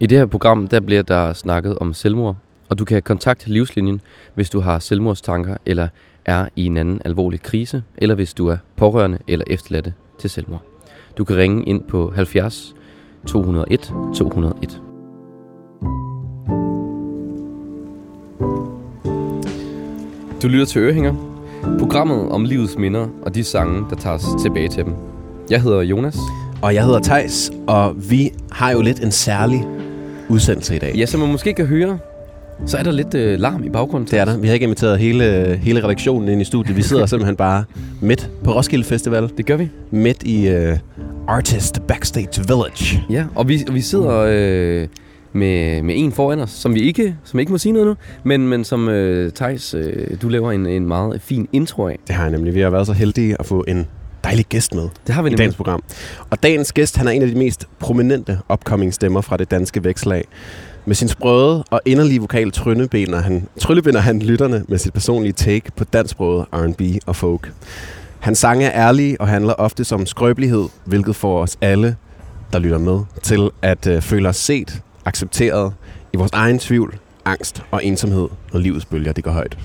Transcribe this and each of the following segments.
I det her program, der bliver der snakket om selvmord, og du kan kontakte Livslinjen, hvis du har selvmordstanker eller er i en anden alvorlig krise, eller hvis du er pårørende eller efterladte til selvmord. Du kan ringe ind på 70 201 201. Du lytter til Ørehænger, programmet om livets minder og de sange, der tager os tilbage til dem. Jeg hedder Jonas. Og jeg hedder Tejs, og vi har jo lidt en særlig udsendelse i dag. Ja, som man måske kan høre, så er der lidt øh, larm i baggrunden. Det er der. Vi har ikke inviteret hele, hele redaktionen ind i studiet. Vi sidder simpelthen bare midt på Roskilde Festival. Det gør vi. Midt i uh, Artist Backstage Village. Ja, og vi, vi sidder øh, med, med en foran os, som vi ikke, som ikke må sige noget nu, men, men som øh, Thijs, øh, du laver en, en meget fin intro af. Det har jeg nemlig. Vi har været så heldige at få en dejlig gæst med Det har vi i dagens program. Og dagens gæst, han er en af de mest prominente upcoming stemmer fra det danske vækslag. Med sin sprøde og inderlige vokal tryllebinder han, tryllebinder han lytterne med sit personlige take på dansksproget R&B og folk. Hans sange er ærlige og handler ofte om skrøbelighed, hvilket får os alle, der lytter med, til at øh, føle os set, accepteret i vores egen tvivl, angst og ensomhed, når livets bølger det går højt.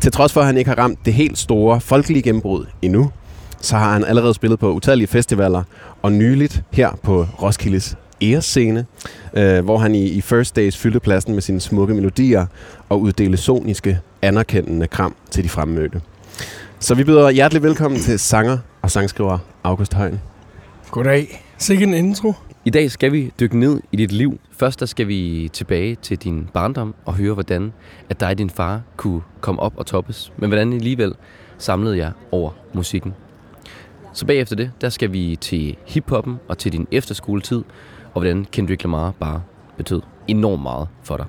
Til trods for, at han ikke har ramt det helt store folkelige gennembrud endnu, så har han allerede spillet på utallige festivaler, og nyligt her på Roskildes ærescene, øh, hvor han i, i First Days fyldte pladsen med sine smukke melodier og uddelte soniske, anerkendende kram til de fremmødte. Så vi byder hjertelig velkommen til sanger og sangskriver August Højen. Goddag. Sikke en intro. I dag skal vi dykke ned i dit liv. Først der skal vi tilbage til din barndom og høre, hvordan at dig og din far kunne komme op og toppes. Men hvordan I alligevel samlede jer over musikken. Så bagefter det, der skal vi til hiphoppen og til din efterskoletid, og hvordan Kendrick Lamar bare betød enormt meget for dig.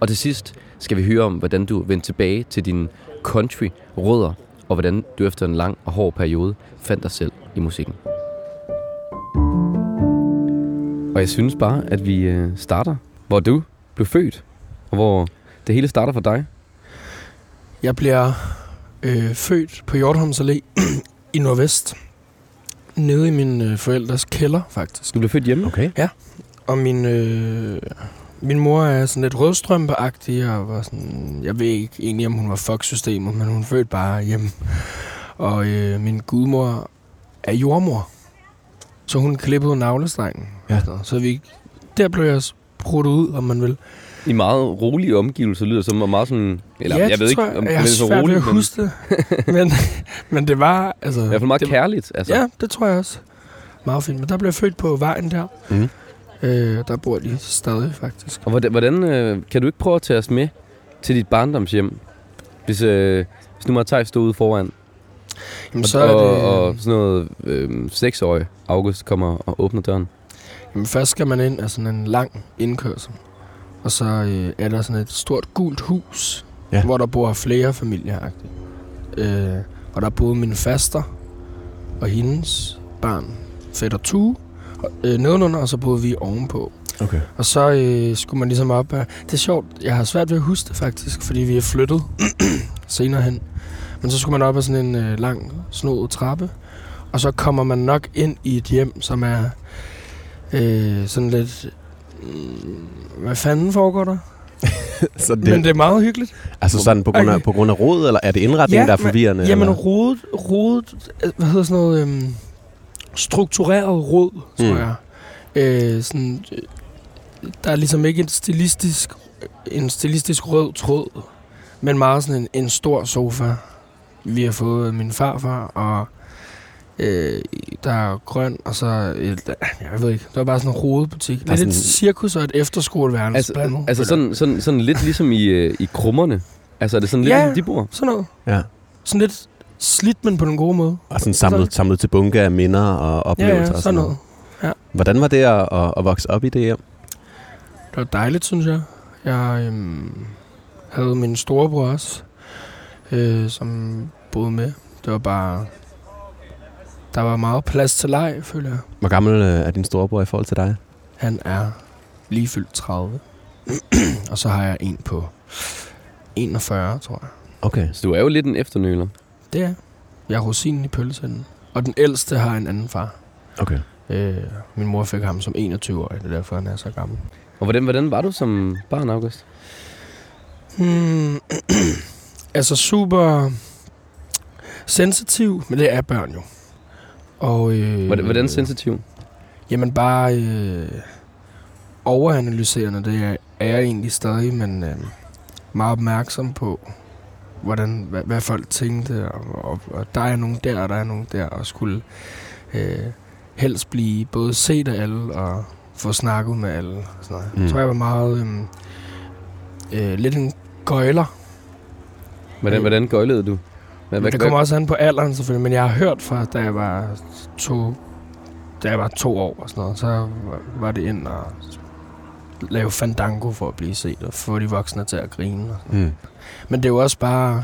Og til sidst skal vi høre om, hvordan du vendte tilbage til dine country-rødder, og hvordan du efter en lang og hård periode fandt dig selv i musikken. Og jeg synes bare, at vi øh, starter, hvor du blev født, og hvor det hele starter for dig. Jeg bliver øh, født på Hjortholms Allé i Nordvest. Nede i min øh, forældres kælder, faktisk. Du blev født hjemme. Okay. Og min, øh, min mor er sådan lidt rødstrømpeagtig, og var sådan, jeg ved ikke egentlig, om hun var fuck-systemet, men hun fødte bare hjemme. Og øh, min gudmor er jordmor. Så hun klippede navlestrengen. Ja. Så, så vi, der blev jeg spruttet ud, om man vil. I meget rolige omgivelser lyder som, og meget sådan... Eller, ja, jeg ved ikke, om jeg, er så ved roligt, at men huske det. men, men det var... Altså, i hvert fald meget det, kærligt. Altså. Ja, det tror jeg også. Meget fint. Men der blev jeg født på vejen der. Mhm. Øh, der bor de stadig, faktisk. Og hvordan, hvordan øh, kan du ikke prøve at tage os med til dit barndomshjem? Hvis, øh, hvis nu Martej stod ude foran, Jamen, og, så er det, og, og sådan noget øh, seksårig August kommer og åbner døren. jamen, først skal man ind af sådan en lang indkørsel. Og så øh, er der sådan et stort gult hus, Ja. hvor der bor flere familier. Øh, og der er både min faster og hendes barn, fætter Tue, og, øh, nedenunder, og så boede vi ovenpå. Okay. Og så øh, skulle man ligesom op af... Det er sjovt, jeg har svært ved at huske det faktisk, fordi vi er flyttet senere hen. Men så skulle man op ad sådan en øh, lang, snodet trappe. Og så kommer man nok ind i et hjem, som er øh, sådan lidt... Hvad fanden foregår der? Så det. Men det er meget hyggeligt. altså sådan på grund af, Okay. på grund af råd, eller er det indretningen, Ja, der er men- forvirrende? Jamen eller? rodet, rodet, hvad hedder sådan noget, øhm, struktureret råd, tror Mm. jeg. Øh, sådan, øh, der er ligesom ikke en stilistisk, en stilistisk rød tråd, men meget sådan en, en stor sofa, vi har fået min farfar, og øh, der er grøn, og så, et, jeg ved ikke, det var bare sådan en rodebutik. Er Lidt et sådan- cirkus og et efterskoleværelse Altså, blandet. altså sådan, sådan, sådan lidt ligesom i, øh, i krummerne. Altså er det sådan lidt Ja. ligesom de bor? Sådan noget. Ja. Sådan lidt slidt, men på den gode måde. Og sådan samlet, samlet til bunke af minder og oplevelser. Ja, ja, og sådan noget. Hvordan var det at, at, at vokse op i det hjem? Det var dejligt, synes jeg. Jeg øhm, havde min storebror også, øh, som boede med. Det var bare... Der var meget plads til leg, føler jeg. Hvor gammel øh, er din storebror i forhold til dig? Han er lige fyldt 30. og så har jeg en på 41, tror jeg. Okay. Så du er jo lidt en efternøler. Det er jeg. Jeg er rosinen i pølseenden. Og den ældste har en anden far. Okay. Øh, min mor fik ham som 21-årig, det er derfor, han er så gammel. Og hvordan, hvordan var du som barn, August? Hmm, altså super sensitiv, men det er børn jo. Og, øh, Hvordan, hvordan sensitiv? Jamen bare øh, overanalyserende, det er, er jeg egentlig stadig, men øh, meget opmærksom på, hvordan, hvad, hvad folk tænkte, og, og, og der er nogen der, og der er nogen der, og skulle øh, helst blive både set af alle, og få snakket med alle. og Sådan noget. Mm. Jeg tror, jeg var meget øh, øh, lidt en gøjler. Hvordan, Øh. hvordan gøjlede du? Hvad, Men det kommer også an på alderen selvfølgelig, men jeg har hørt fra, da jeg var to, da jeg var to år og sådan noget, så var- det ind og lave fandango for at blive set og få de voksne til at grine. Og sådan. Mm. Men det er jo også bare,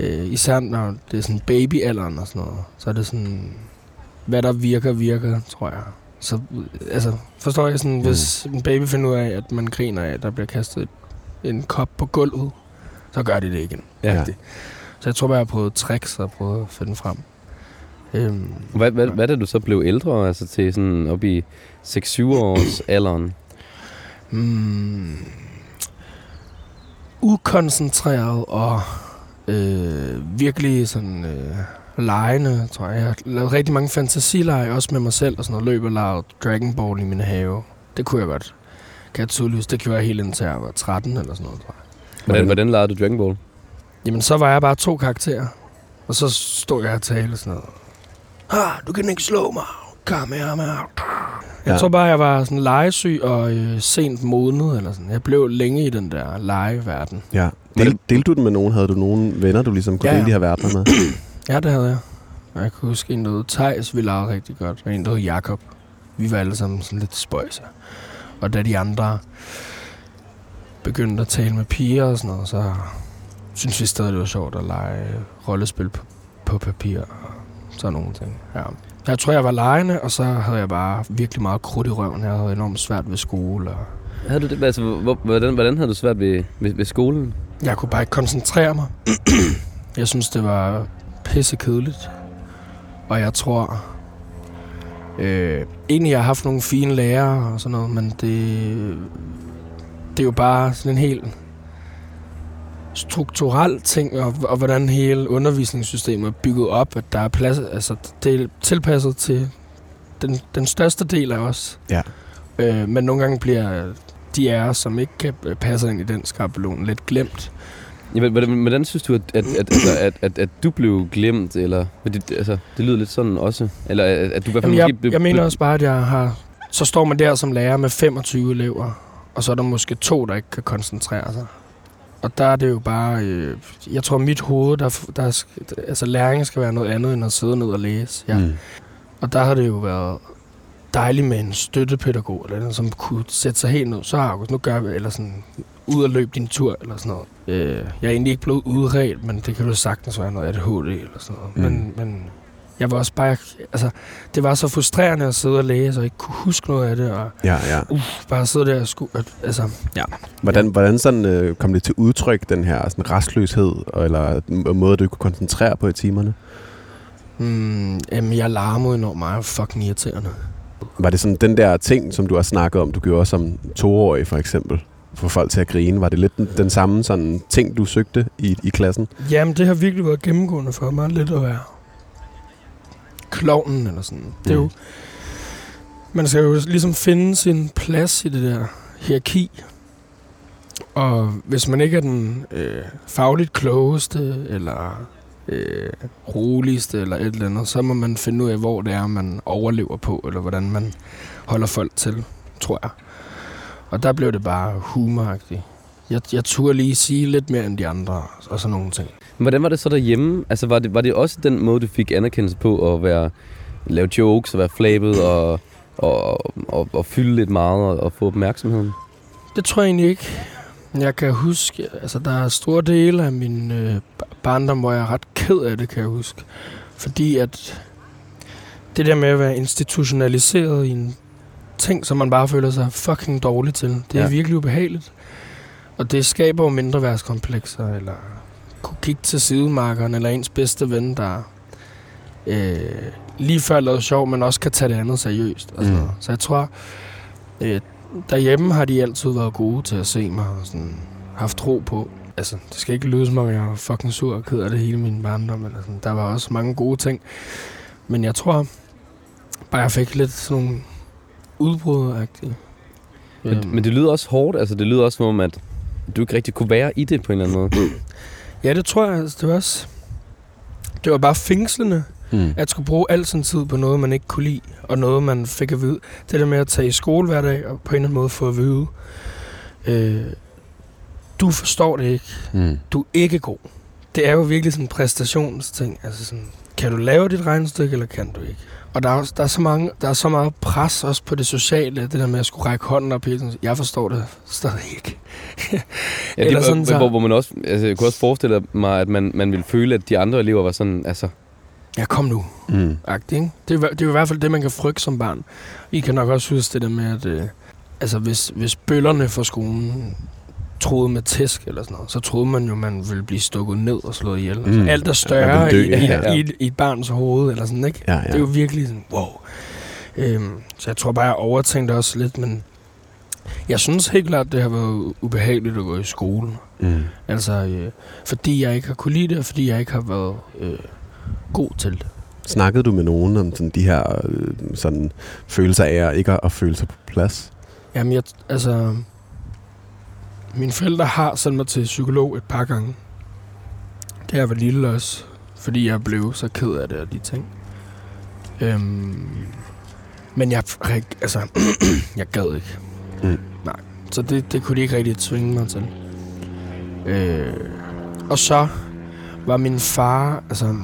øh, især når det er sådan babyalderen og sådan noget, så er det sådan, hvad der virker, virker, tror jeg. Så altså, forstår jeg sådan, hvis en baby finder ud af, at man griner af, at der bliver kastet et, en kop på gulvet, så gør de det igen. Ja. Rigtigt. Så jeg tror bare, jeg har prøvet tricks og prøvet at finde frem. Øhm, Hvad, hvad, hvad da du så blev ældre, altså til sådan op i 6-7 års alderen? mm, ukoncentreret og øh, virkelig sådan øh, lejende, tror jeg. Jeg har lavet rigtig mange fantasileje, også med mig selv, og sådan noget løb og lavet Dragon Ball i min have. Det kunne jeg godt. Kan jeg tydeligt huske. Det gjorde jeg helt indtil jeg var 13 eller sådan noget, tror jeg. Hvordan, hvordan legede du Dragon Ball? Jamen, så var jeg bare to karakterer. Og så stod jeg og talte sådan noget. Ah, du kan ikke slå mig. Kom her, med. Jeg Ja. tror bare, jeg var sådan legesyg og øh, sent modnet. Eller sådan. Jeg blev længe i den der legeverden. Ja. Del, delte du den med nogen? Havde du nogen venner, du ligesom kunne Ja, dele ja. de her verdener med? Ja, det havde jeg. Og jeg kan huske en, der hed Thijs, vi legede rigtig godt. Og en, der hed Jakob. Vi var alle sammen sådan lidt spøjse. Og da de andre begyndte at tale med piger og sådan noget, så synes vi stadig, det var sjovt at lege rollespil på, på papir og sådan nogle ting. Ja. Jeg tror, jeg var legende, og så havde jeg bare virkelig meget krudt i røven. Jeg havde enormt svært ved skole, og Havde du det, altså, hvor, hvordan, hvordan havde du svært ved, ved, ved skolen? jeg kunne bare ikke koncentrere mig. jeg synes, det var pisse kedeligt. Og jeg tror... Øh, egentlig, jeg har haft nogle fine lærere og sådan noget, men det, det er jo bare sådan en helt strukturel ting, og, og hvordan hele undervisningssystemet er bygget op, at der er plads, altså det er tilpasset til den, den største del af os. Ja. Øh, men nogle gange bliver de af os, som ikke kan passe ind i den skabelon, lidt glemt. Ja, men hvordan, hvordan synes du, at, at, at, altså, at, at, at du blev glemt? Eller, men det, altså, det lyder lidt sådan også. Eller at, at du i hvert fald Jamen, måske jeg, jeg mener også bare, at jeg har... Så står man der som lærer med 25 elever, og så er der måske to, der ikke kan koncentrere sig. Og der er det jo bare... Øh, jeg tror, mit hoved, der, der er, altså læring skal være noget andet, end at sidde ned og læse. Ja. Mm. Og der har det jo været dejligt med en støttepædagog, eller noget, som kunne sætte sig helt ned. Så August, nu gør vi, eller sådan, ud og løb din tur, eller sådan noget. Øh, jeg er egentlig ikke blevet udredt, men det kan jo sagtens være noget ADHD, eller sådan noget. Mm. Men, men jeg var også bare, altså, det var så frustrerende at sidde og læse, og ikke kunne huske noget af det, og Ja, ja. bare sidde der og skulle, at, altså, ja. Hvordan, hvordan sådan, øh, kom det til udtryk, den her sådan, restløshed, eller måde, du kunne koncentrere på i timerne? Mm, jamen, jeg larmede enormt meget, fucking irriterende. Var det sådan den der ting, som du har snakket om, du gjorde som toårig for eksempel, for folk til at grine? Var det lidt den, den samme sådan ting, du søgte i, i klassen? Jamen, det har virkelig været gennemgående for mig, lidt at være klovnen eller sådan. Det er jo, Mm. man skal jo ligesom finde sin plads i det der hierarki. Og hvis man ikke er den øh, fagligt klogeste, eller øh, roligste, eller et eller andet, så må man finde ud af, hvor det er, man overlever på, eller hvordan man holder folk til, tror jeg. Og der blev det bare humoragtigt. Jeg, jeg turde lige sige lidt mere end de andre, og sådan nogle ting. Hvordan var det så derhjemme? Altså, var det, var det også den måde, du fik anerkendelse på at være, lave jokes og være flabet og, og, og, og fylde lidt meget og, og få opmærksomheden? Det tror jeg egentlig ikke. Jeg kan huske, altså der er store dele af min øh, ba- barndom, hvor jeg er ret ked af det, kan jeg huske. Fordi at det der med at være institutionaliseret i en ting, som man bare føler sig fucking dårlig til, det er ja. virkelig ubehageligt. Og det skaber jo mindre værtskomplekser, eller kunne kigge til sidemarkeren, eller ens bedste ven, der øh, lige før lavet sjov, men også kan tage det andet seriøst. Sådan Mm. Så jeg tror, øh, derhjemme har de altid været gode til at se mig og sådan, haft tro på. Altså, det skal ikke lyde som om, jeg var fucking sur og ked af det hele min barndom. Eller sådan. Der var også mange gode ting. Men jeg tror, bare jeg fik lidt sådan nogle udbrud. Men, men det lyder også hårdt. Altså, det lyder også som om, at du ikke rigtig kunne være i det på en eller anden måde. Ja, det tror jeg. Altså, det var også... Det var bare fængslende, Mm. at skulle bruge al sin tid på noget, man ikke kunne lide, og noget, man fik at vide. Det der med at tage i skole hver dag, og på en eller anden måde få at vide, øh, du forstår det ikke, Mm. du er ikke god. Det er jo virkelig sådan en præstationsting. Altså sådan, kan du lave dit regnestykke, eller kan du ikke? Og der er, der, er så mange, der er så meget pres også på det sociale, det der med at skulle række hånden op hele. Jeg forstår det stadig ikke. Ja, det, sådan så- hvor, hvor man også, altså, jeg kunne også forestille mig, at man, man ville føle, at de andre elever var sådan, altså, Ja, kom nu. Mm. agtig, ikke? Det, er, det er i hvert fald det, man kan frygte som barn. I kan nok også huske det der med, at øh, altså, hvis, hvis bøllerne fra skolen troede med tæsk eller sådan noget, så troede man jo, man ville blive stukket ned og slået ihjel. Mm. Mm. Altså, alt er større dø, i, i, ja. i, et- i et barns hoved, eller sådan, ikke? Ja, ja. Det er jo virkelig sådan, wow. Øhm, så jeg tror bare, jeg overtænkte også lidt, men jeg synes helt klart, det har været ubehageligt at gå i skole. Mm. Altså, øh, fordi jeg ikke har kunne lide det, og fordi jeg ikke har været øh, god til det. Snakkede du med nogen om sådan de her øh, sådan følelser af at ikke at føle sig på plads? Jamen, jeg, altså... Mine forældre har sendt mig til psykolog et par gange. Det jeg var lille også, fordi jeg blev så ked af det og de ting. Øhm, men jeg, altså, jeg gad ikke. Mm. Nej, så det, det kunne de ikke rigtig tvinge mig til. Øh, og så var min far, altså,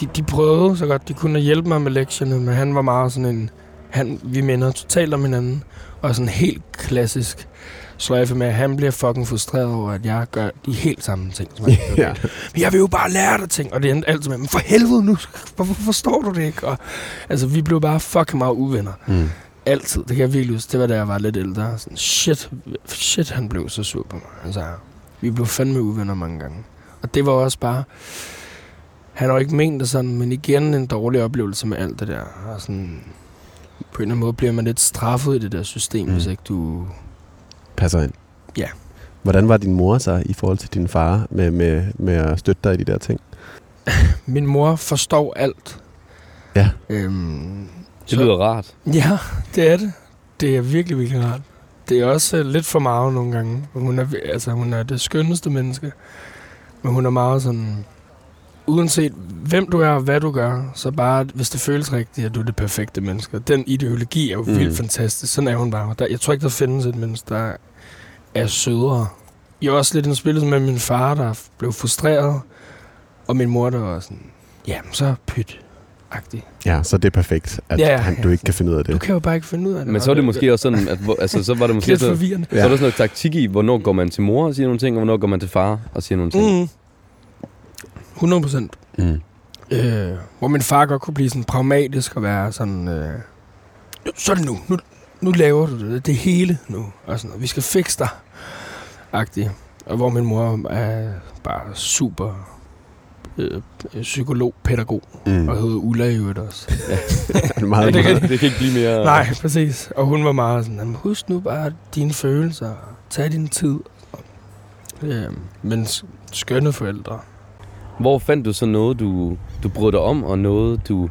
de, de prøvede så godt de kunne hjælpe mig med lektierne, men han var meget sådan en, han, vi minder totalt om hinanden, og sådan helt klassisk sløjfe med, at han bliver fucking frustreret over, at jeg gør de helt samme ting. Som han gør. ja. Men jeg vil jo bare lære dig ting, og det endte altid med, men for helvede nu, hvorfor forstår du det ikke? Og, altså, vi blev bare fucking meget uvenner. Mm. Altid. Det kan jeg virkelig huske. Det var da jeg var lidt ældre. Sådan, shit, shit, han blev så sur på mig. Altså, vi blev fandme uvenner mange gange. Og det var også bare... Han har ikke ment det sådan, men igen en dårlig oplevelse med alt det der. Og sådan, på en eller anden måde bliver man lidt straffet i det der system, mm. hvis ikke du... Passer ind. Ja. Hvordan var din mor så i forhold til din far med, med, med at støtte dig i de der ting? Min mor forstår alt. Ja. Øhm, det lyder rart. Ja, det er det. Det er virkelig, virkelig rart. Det er også øh, lidt for meget nogle gange. Hun er, altså, hun er det skønneste menneske. Men hun er meget sådan... Uanset hvem du er og hvad du gør, så bare, hvis det føles rigtigt, at du er det perfekte menneske. Den ideologi er jo mm. vildt fantastisk. Sådan er hun bare. Der, jeg tror ikke, der findes et menneske, der er sødere. Jeg var også lidt en spil med min far, der blev frustreret. Og min mor, der var sådan, jamen så pyt. Agtig. Ja, så det er perfekt, at Ja, ja, han, ja. du ikke kan finde ud af Du det. kan jo bare ikke finde ud af det. Men så er det måske også sådan, at altså, så var det måske lidt sådan, forvirrende. så er der sådan noget taktik i, hvornår går man til mor og siger nogle ting, og hvornår går man til far og siger nogle ting. Mm. 100 procent. Mm. Øh, hvor min far godt kunne blive sådan pragmatisk og være sådan... Øh, "Nu- så er det nu. nu. Nu laver du det. Det hele nu. Og sådan, noget. vi skal fikse dig. Agtig. Og hvor min mor er bare super øh, psykolog, pædagog. Mm. Og hedder Ulla i øvrigt også. Det er meget, Ja, det kan- Det kan ikke blive mere... Nej, præcis. Og hun var meget sådan, "Jamen, husk nu bare dine følelser. Tag din tid. Øh, men skønne forældre. Hvor fandt du så noget, du, du brød dig om, og noget, du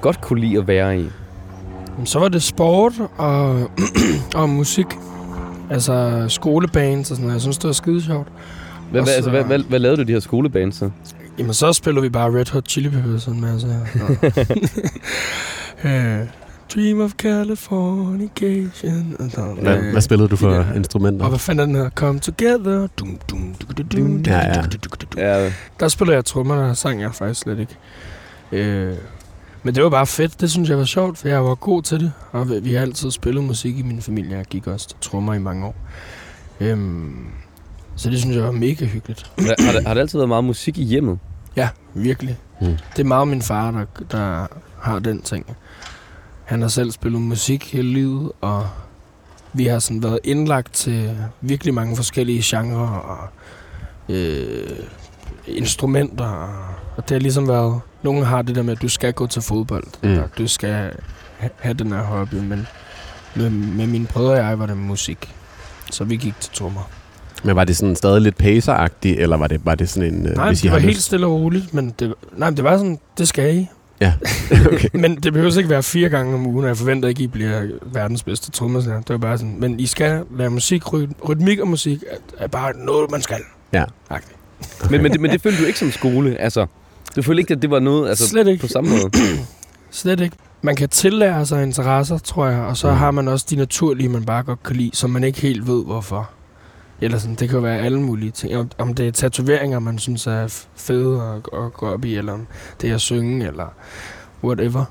godt kunne lide at være i? Så var det sport og, og musik. Altså skolebands og sådan noget. Jeg synes, det var skide sjovt. Hvad, hvad, altså, så- hvad, hvad, hvad lavede du de her skolebands så? Jamen, så spiller vi bare Red Hot Chili Peppers en masse. uh, Dream of Californication. Hvad, øh, hvad spillede du for de der- instrumenter? Og hvad fanden er den her? Come Together. Dum, dum, dum, dum, dum, Ja, ja. dum, dum, dum, dum. Ja, Der spiller jeg trommer, der sang jeg faktisk slet ikke. Øh, men det var bare fedt. Det synes jeg var sjovt, for jeg var god til det. Og vi, har altid spillet musik i min familie. Jeg gik også til trommer i mange år. Øhm, så det synes jeg var mega hyggeligt. har, har, der, har der altid været meget musik i hjemmet? Ja, virkelig. Mm. Det er meget min far, der, der har den ting. Han har selv spillet musik hele livet, og vi har sådan været indlagt til virkelig mange forskellige genrer og øh, instrumenter. Og det har ligesom været Nogle har det der med, at du skal gå til fodbold, Mm. eller du skal ha- have den her hobby, men med, med mine brødre og jeg var det musik. Så vi gik til trommer. Men var det sådan stadig lidt pacer eller var det, var det sådan en... øh, Nej, hvis I det var har helt lyst- stille og roligt, men det, nej, men det var sådan, det skal I. Ja, okay. Men det behøver ikke være fire gange om ugen, og jeg forventer ikke, I bliver verdens bedste trommeslager. Det var bare sådan, men I skal lave musik, ry- rytmik og musik er, er bare noget, man skal. Ja. Agtigt. Men, men, det, men det følte du ikke som skole? Altså, du følte ikke, at det var noget altså, Slet ikke. på samme måde? Slet ikke. Man kan tillære sig interesser, tror jeg, og så Mm. har man også de naturlige, man bare godt kan lide, som man ikke helt ved, hvorfor. Eller sådan, det kan være alle mulige ting. Om, om det er tatoveringer, man synes er fede at, at gå op i, eller om det er at synge, eller whatever.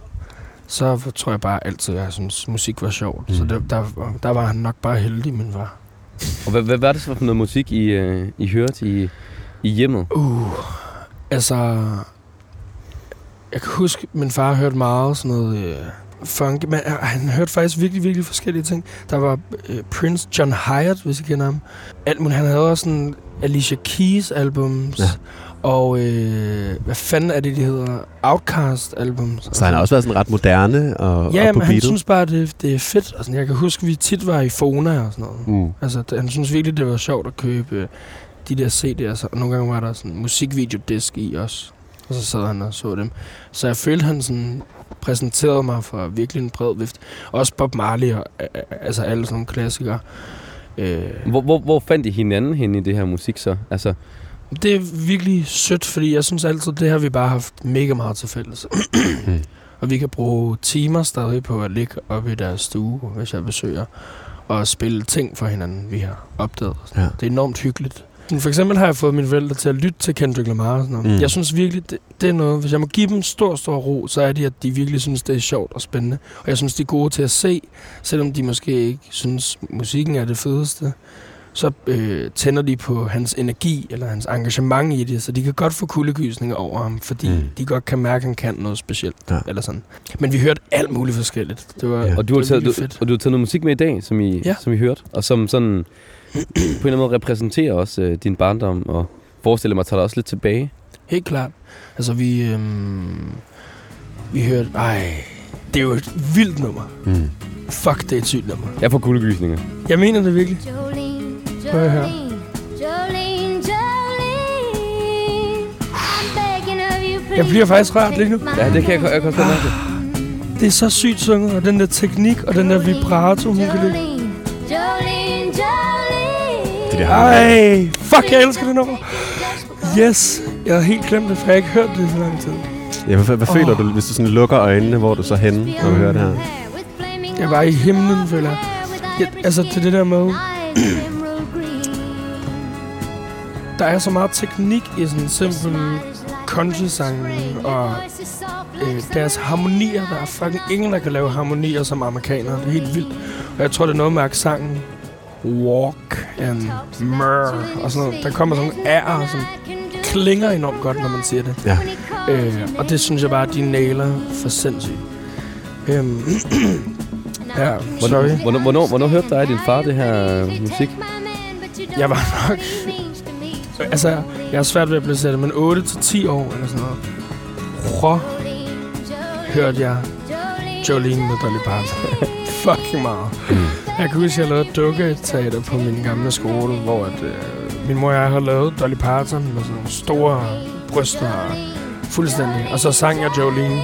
Så tror jeg bare altid, at jeg synes, musik var sjovt. Mm. Så Mm. der, der, var han nok bare heldig, min far. Og hvad, hvad var det så for noget musik, I, øh, I hørte i, i hjemmet? Uh, altså... Jeg kan huske, min far hørte meget sådan noget øh, funk, men øh, han hørte faktisk virkelig, virkelig forskellige ting. Der var øh, Prince John Hyatt, hvis I kender ham. Alt muligt. Han havde også sådan Alicia Keys albums. Ja. Og øh, hvad fanden er det, de hedder? Outcast albums. Så han har også været sådan ret moderne og, Ja, og på men han beatet. synes bare, det, det er fedt. Og sådan, jeg kan huske, vi tit var i Fona og sådan noget. Mm. Altså, han synes virkelig, det var sjovt at købe de der CD'er. Så, og nogle gange var der sådan en musikvideodisk i også. Og så sad han og så dem. Så jeg følte, han sådan præsenterede mig for virkelig en bred vift. Også Bob Marley og altså alle sådan nogle klassikere. Øh, Hvor, hvor, hvor fandt I hinanden hen i det her musik så? Altså, det er virkelig sødt, fordi jeg synes altid, det har vi bare haft mega meget til fælles. Mm. og vi kan bruge timer stadig på at ligge oppe i deres stue, hvis jeg besøger, og spille ting for hinanden, vi har opdaget. Ja. Det er enormt hyggeligt. For eksempel har jeg fået mine forældre til at lytte til Kendrick Lamar og sådan noget. Mm. Jeg synes virkelig, det, det er noget, hvis jeg må give dem stor, stor ro, så er det, at de virkelig synes, det er sjovt og spændende. Og jeg synes, de er gode til at se, selvom de måske ikke synes, musikken er det fedeste. Så øh, tænder de på hans energi eller hans engagement i det, så de kan godt få kuldegysninger over ham, fordi Mm. de godt kan mærke, at han kan noget specielt. Ja. Eller sådan. Men vi hørte alt muligt forskelligt. Det var, Ja. og, du har taget, du, fedt. og du har taget noget musik med i dag, som I, Ja. som I hørte, og som sådan på en eller anden måde repræsenterer også øh, din barndom, og forestiller mig, at tage dig også lidt tilbage. Helt klart. Altså, vi... Øhm, vi hørte... Ej, det er jo et vildt nummer. Mm. Fuck, det er et sygt nummer. Jeg får kuldegysninger. Jeg mener det virkelig. Jolene, Prøv at høre. Jolene, please Jeg bliver faktisk rørt lige nu. Ja, det kan jeg, jeg kan godt mærke. Det er så sygt sunget, og den der teknik, og den der vibrato, hun kan lide. Jolene, Jolene, Jolene. Det der Ej, fuck, jeg elsker det nummer. Yes, jeg havde helt glemt det, for jeg har ikke hørt det i så lang tid. Ja, hvad, hvad Åh. føler du, hvis du sådan lukker øjnene, hvor du så henne, når du hører det her? Jeg var i himlen, føler jeg. Ja, altså, til det der med, der er så meget teknik i sådan en simpel country-sang, og øh, deres harmonier, der er fucking ingen, der kan lave harmonier som amerikanere. Det er helt vildt. Og jeg tror, det er noget med accenten. Walk and mør og sådan noget. Der kommer sådan nogle R'er, som klinger enormt godt, når man siger det. Ja. Øh, og det synes jeg bare, at de nailer for sindssygt. Øhm, ja, sorry. Hvornår, hvornår, hvornår, hørte dig din far det her øh, musik? Jeg var nok... Altså, jeg har svært ved at placere det, men 8 til 10 år eller sådan noget. Prøv hørte jeg Jolene med Dolly Parton. Fucking meget. Mm. Jeg kan huske, at jeg lavede dukketeater på min gamle skole, hvor at, øh, min mor og jeg har lavet Dolly Parton med sådan nogle store bryster og fuldstændig. Og så sang jeg Jolene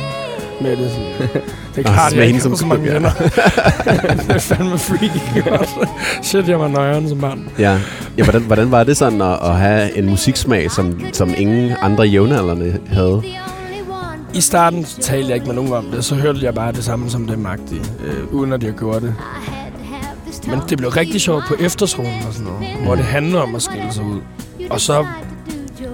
med det. Sådan. Det er klart, jeg ikke har så mange venner. det er fandme freak. Shit, jeg var nøjeren som barn. Ja, ja hvordan, hvordan var det sådan at, at have en musiksmag, som, som ingen andre jævnaldrende havde? I starten talte jeg ikke med nogen om det, så hørte jeg bare det samme som dem magtige, øh, uden at jeg gjorde det. Men det blev rigtig sjovt på efterskolen og sådan noget, hvor det handler om at skille sig ud. Og så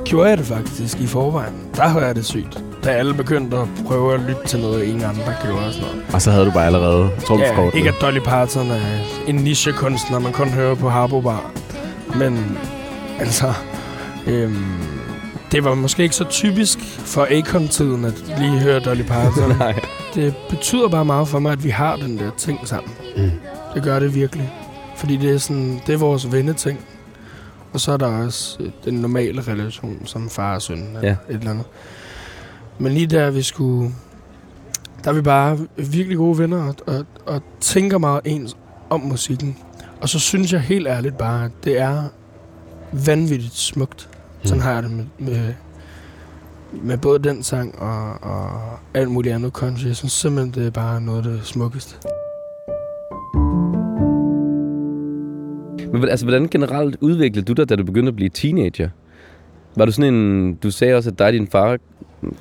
gjorde jeg det faktisk i forvejen. Der havde jeg det sygt. Da alle begyndte at prøve at lytte til noget, ingen andre gjorde og sådan noget. Og så havde du bare allerede Ja, trumfkortet. ikke at Dolly Parton er en nichekunstner, man kun hører på Harbo Bar. Men altså, øhm, det var måske ikke så typisk for Akon-tiden at lige høre Dolly Parton. Nej. det betyder bare meget for mig, at vi har den der ting sammen. Mm. Det gør det virkelig. Fordi det er, sådan, det er vores venneting. Og så er der også øh, den normale relation, som far og søn. eller Ja. Et eller andet. Men lige der, vi skulle... Der er vi bare virkelig gode venner og, og, og tænker meget ens om musikken. Og så synes jeg helt ærligt bare, at det er vanvittigt smukt. Sådan Mm. har jeg det med, med, med både den sang og, og alt muligt andet country. Jeg synes simpelthen, det er bare noget af det smukkeste. Men altså, hvordan generelt udviklede du dig, da du begyndte at blive teenager? Var du sådan en... Du sagde også, at dig og din far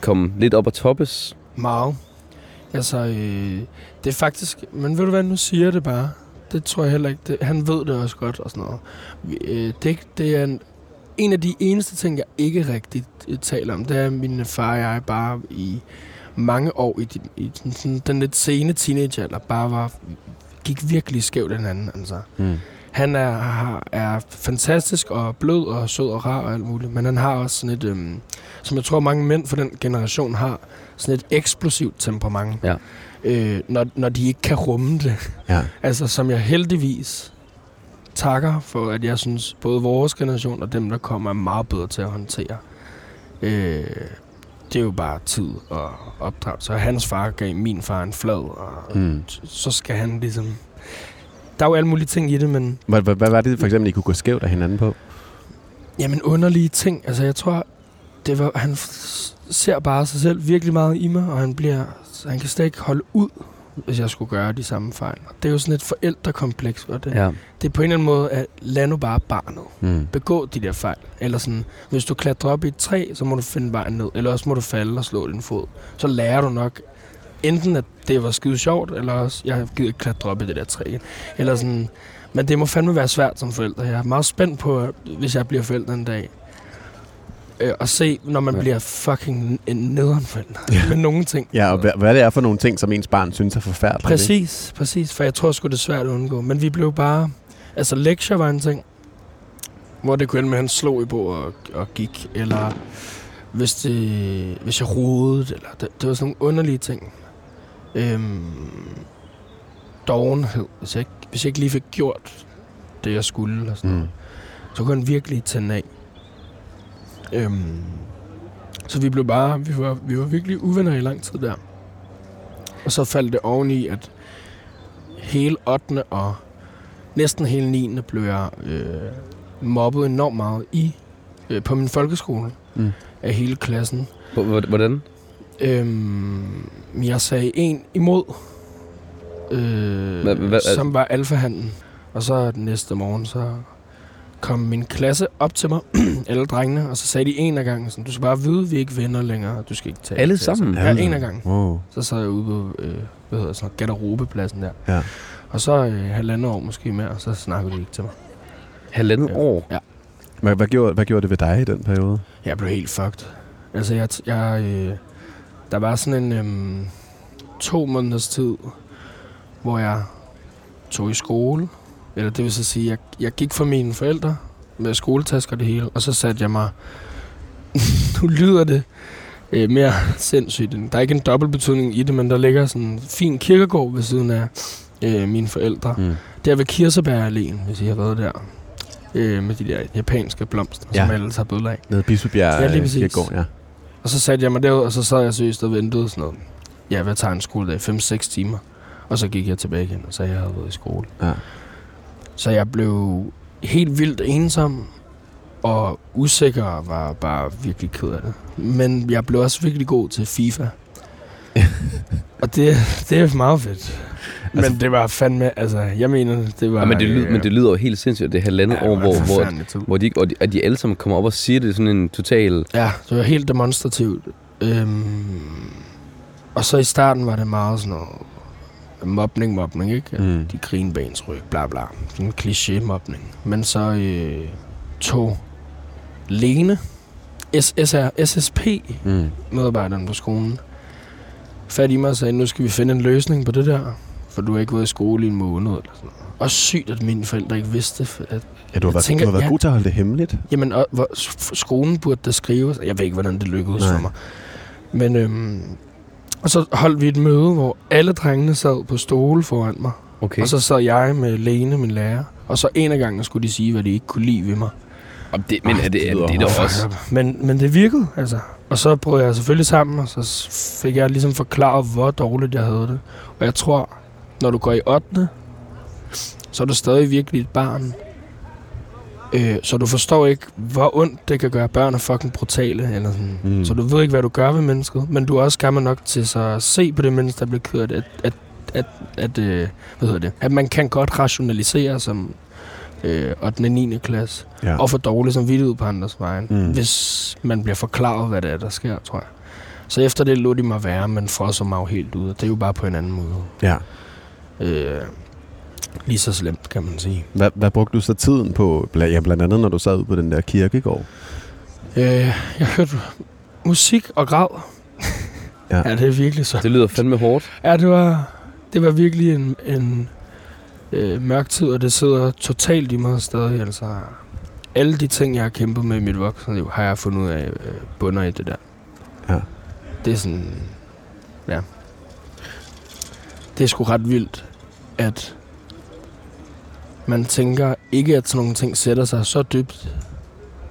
kom lidt op at toppes. Meget. Altså, øh, det er faktisk... Men ved du hvad, nu siger det bare. Det tror jeg heller ikke. Det, han ved det også godt og sådan noget. Øh, det, det er en, en af de eneste ting, jeg ikke rigtig øh, taler om. Det er, at min far og jeg bare i mange år i, de, i den, sådan, den lidt sene teenagealder bare var, gik virkelig skævt hinanden. Altså. Mm. Han er, har, er fantastisk og blød og sød og rar og alt muligt, men han har også sådan et, øhm, som jeg tror mange mænd for den generation har, sådan et eksplosivt temperament. Ja. Øh, når, når de ikke kan rumme det. Ja. Altså som jeg heldigvis takker for, at jeg synes, både vores generation og dem, der kommer, er meget bedre til at håndtere. Øh, det er jo bare tid og opdrag. Så hans far gav min far en flad, og Mm. så skal han ligesom... Der er jo alle mulige ting i det, men Hvad, hvad, hvad var det for eksempel, I kunne gå skævt af hinanden på? Jamen underlige ting. Altså jeg tror, det var, han ser bare sig selv virkelig meget i mig, og han bliver, han kan slet ikke holde ud, hvis jeg skulle gøre de samme fejl. Og det er jo sådan et forældrekompleks for det. Ja. Det er på en eller anden måde, at lad nu bare barnet Mm. begå de der fejl. Eller sådan, hvis du klatrer op i et træ, så må du finde vejen ned. Eller også må du falde og slå din fod. Så lærer du nok, enten at det var skide sjovt, eller også, jeg gider ikke klatre op i det der træ. Eller sådan, men det må fandme være svært som forælder. Jeg er meget spændt på, hvis jeg bliver forælder en dag. Øh, at se, når man Ja. bliver fucking en nederen forælder. Ja. Med nogle ting. Ja, og hvad, hvad det er for nogle ting, som ens barn synes er forfærdeligt. ikke? Præcis, præcis. For jeg tror sgu, det er svært at undgå. Men vi blev bare... Altså, lektier var en ting, hvor det kunne ende med, at han slog i bordet og, og gik. Eller hvis, det, hvis jeg rodede. Eller det, det var sådan nogle underlige ting. Øhm, dovenhed. Hvis jeg, ikke, hvis jeg ikke lige fik gjort det, jeg skulle. Og sådan Mm. så kunne han virkelig tænde af. Øhm, så vi blev bare... Vi var, vi var virkelig uvenner i lang tid der. Og så faldt det oveni, at hele 8. og næsten hele 9. blev jeg øh, mobbet enormt meget i øh, på min folkeskole Mm. af hele klassen. Hvordan? Øhm, jeg sagde en imod, øh, Hva- hva- som var alfahanden. Og så den næste morgen, så kom min klasse op til mig, alle drengene, og så sagde de en af gangen, sådan, du skal bare vide, vi er ikke venner længere, du skal ikke tage Alle det til os." sammen? Ja, en af gangen. Wow. Så sad jeg ude på, øh, hvad hedder sådan garderobepladsen der. Ja. Og så øh, halvandet år måske mere, og så snakkede de ikke til mig. Halvandet Ja. år? Ja. Hvad, hvad, gjorde, hvad gjorde det ved dig i den periode? Jeg blev helt fucked. Altså, jeg, jeg, øh, der var sådan en øhm, to måneders tid, hvor jeg tog i skole. Eller det vil så sige, jeg, jeg gik for mine forældre med skoletasker det hele, og så satte jeg mig... nu lyder det øh, mere sindssygt. Der er ikke en dobbeltbetydning i det, men der ligger sådan en fin kirkegård ved siden af øh, mine forældre. Mm. Der ved Kirsebæralléen, hvis I har været der. Øh, med de der japanske blomster, ja. Som alle har billeder af. Nede Bispebjerg Ja, lige præcis. Kirkegård, ja. Og så satte jeg mig derud, og så sad jeg seriøst og ventede sådan noget. Ja, hvad tager en skoledag? 5-6 timer. Og så gik jeg tilbage igen, og så jeg havde været i skole. Ja. Så jeg blev helt vildt ensom og usikker og var bare virkelig ked af det. Men jeg blev også virkelig god til FIFA. og det, det er meget fedt. Men Altså- det var fandme, altså, jeg mener, det var... Ja, men, det lyder, øh, men det lyder jo helt sindssygt, det er halvandet ja, år, hvor, en hvor, hvor de, og de, at de alle sammen kommer op og siger det sådan en total... Ja, det var helt demonstrativt. Øhm, og så i starten var det meget sådan noget mobning, mobning, ikke? Mm. De grinbansryg, bla bla. Sådan en kliché-mobning. Men så øh, tog Lene, SSR, SSP, Mm. medarbejderen på skolen, fat i mig og sagde, nu skal vi finde en løsning på det der, for du har ikke været i skole i en måned eller sådan noget. Og sygt, at mine forældre ikke vidste, at Ja, du har været, tænker- du har været ja. god til at holde det hemmeligt. Jamen, og, hvor, skolen burde der skrives. Jeg ved ikke, hvordan det lykkedes Nej. for mig. Men, øhm, og så holdt vi et møde, hvor alle drengene sad på stole foran mig. Okay. Og så sad jeg med Lene, min lærer. Og så en af gangene skulle de sige, hvad de ikke kunne lide ved mig. Og det, men Ah, er det, det er, det hårdt. også... Men, men det virkede, altså. Og så brød jeg selvfølgelig sammen, og så fik jeg ligesom forklaret, hvor dårligt jeg havde det. Og jeg tror, når du går i 8. så er du stadig virkelig et barn. Øh, så du forstår ikke, hvor ondt det kan gøre børn er fucking brutale. Eller sådan. Mm. Så du ved ikke, hvad du gør ved mennesket. Men du er også gammel nok til så at se på det menneske, der bliver det. At, at, at, at, øh, hvad hedder det? at man kan godt rationalisere som øh, 8. og 9. klasse. Ja. Og få dårlig samvittighed på andres vejen. Mm. Hvis man bliver forklaret, hvad det er, der sker, tror jeg. Så efter det lå de mig være, men frosser mig jo helt ud. Det er jo bare på en anden måde. ja. Øh, lige så slemt, kan man sige. Hvad, hvad brugte du så tiden på? Ja, blandt andet, når du sad ude på den der kirkegård. Øh, jeg hørte musik og græd. Ja. ja, det er virkelig så. Det lyder fandme hårdt. Ja, det var, det var virkelig en, en øh, mørk tid, og det sidder totalt i mig stadig. Altså, alle de ting, jeg har kæmpet med i mit voksenliv, har jeg fundet ud af øh, bunder i det der. Ja. Det er sådan... Ja. Det er sgu ret vildt, at man tænker ikke, at sådan nogle ting sætter sig så dybt,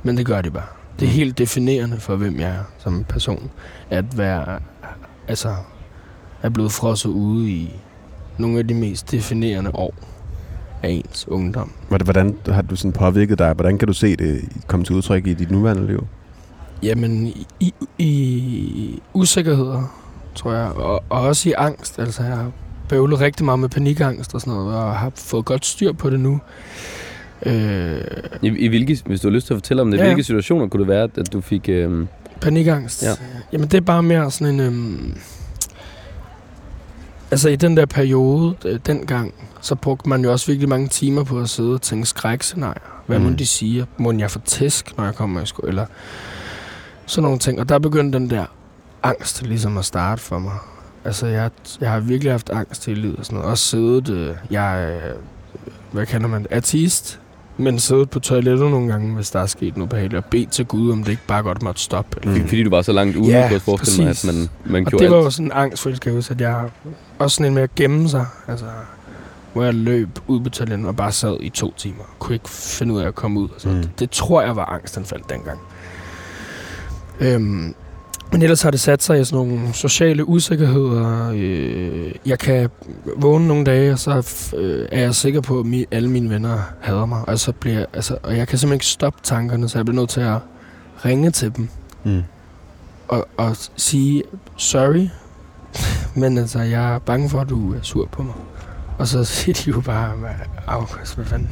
men det gør de bare. Det er helt definerende for, hvem jeg er som person. At være, altså, er blevet frosset ude i nogle af de mest definerende år af ens ungdom. Hvordan- har du sådan påvirket dig? Hvordan kan du se det komme til udtryk i dit nuværende liv? Jamen, i, i, i usikkerheder, tror jeg, og, og også i angst. Altså, jeg bøvlet rigtig meget med panikangst og sådan noget, og har fået godt styr på det nu. Øh, I, i hvilke, hvis du har lyst til at fortælle om det, Ja, hvilke situationer kunne det være, at du fik... Øh, panikangst? Ja. Jamen, det er bare mere sådan en... Øhm, altså, i den der periode, øh, dengang, så brugte man jo også virkelig mange timer på at sidde og tænke skrækscenarier. Hvad mm. må de sige? Må jeg få tæsk, når jeg kommer i skole? Eller sådan nogle ting. Og der begyndte den der angst ligesom at starte for mig. Altså, jeg, jeg har virkelig haft angst hele livet og sådan noget. Også siddet, øh, jeg er, øh, hvad kalder man det, artist, men siddet på toilettet nogle gange, hvis der er sket noget behageligt, og bedt til Gud, om det ikke bare godt måtte stoppe. Eller Mm. Fordi du var så langt ude, Ja, kunne forestille mig, at man, man og gjorde det var alt. jo sådan en angst, for jeg huske, at jeg også sådan en med at gemme sig. Altså, hvor jeg løb ud på toilettet og bare sad i to timer. Kunne ikke finde ud af at komme ud. Altså, Mm. mm. det, det, tror jeg var angstanfald dengang. Øhm, men ellers har det sat sig i sådan nogle sociale usikkerheder. Øh, jeg kan vågne nogle dage, og så øh, er jeg sikker på, at mi, alle mine venner hader mig. Og, så bliver, altså, og jeg kan simpelthen ikke stoppe tankerne, så jeg bliver nødt til at ringe til dem Mm. og, og sige sorry, men altså, jeg er bange for, at du er sur på mig. Og så siger de jo bare, au, hvad fanden.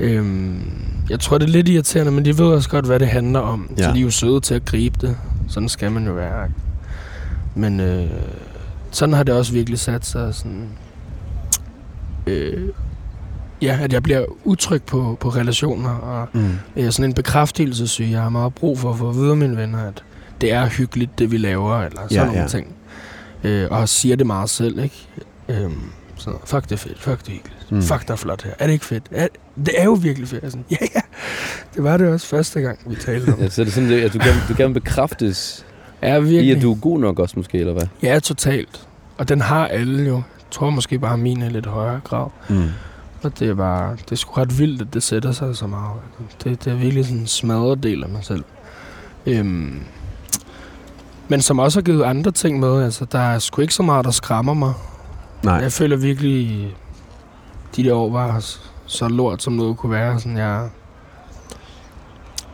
Øhm, jeg tror, det er lidt irriterende, men de ved også godt, hvad det handler om. Ja. Så de er jo søde til at gribe det. Sådan skal man jo være. Men øh, sådan har det også virkelig sat sig sådan... Øh, ja, at jeg bliver utryg på, på relationer, og Mm. øh, sådan en bekræftelsessyge. Jeg har meget brug for at få at vide mine venner, at det er hyggeligt, det vi laver, eller sådan Ja, nogle ja. ting. Øh, og siger det meget selv, ikke? Sådan, noget, fuck det er fedt, fuck det er hyggeligt, Mm. fuck det er flot her. Er det ikke fedt? Er, det er jo virkelig fedt. Sådan, ja, ja, det var det også første gang, vi talte om. Ja, så er det sådan, at du gerne, du gerne bekræftes Ja, i, virkelig. at du er god nok også måske, eller hvad? Ja, totalt. Og den har alle jo. Jeg tror måske bare, min er i lidt højere grad. Mm. Og det er bare, det er sgu ret vildt, at det sætter sig så meget. Det, det er virkelig sådan en smadret del af mig selv. Øhm, men som også har givet andre ting med, altså der er sgu ikke så meget, der skræmmer mig. Nej. Jeg føler virkelig, de der år var så lort, som noget kunne være. Sådan, jeg,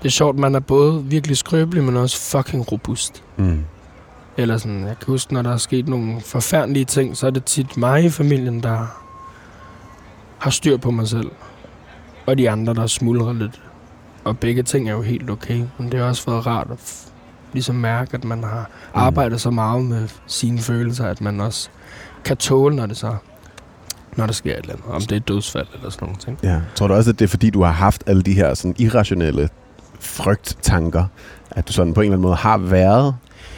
det er sjovt, man er både virkelig skrøbelig, men også fucking robust. Mm. Eller sådan, jeg kan huske, når der er sket nogle forfærdelige ting, så er det tit mig i familien, der har styr på mig selv. Og de andre, der smuldrer lidt. Og begge ting er jo helt okay. Men det har også været rart at f- ligesom mærke, at man har arbejdet så meget med sine følelser, at man også kan tåle, når det så når der sker et eller andet. Om det er et dødsfald eller sådan nogle ting. Ja. Tror du også, at det er fordi, du har haft alle de her sådan irrationelle frygttanker, at du sådan på en eller anden måde har været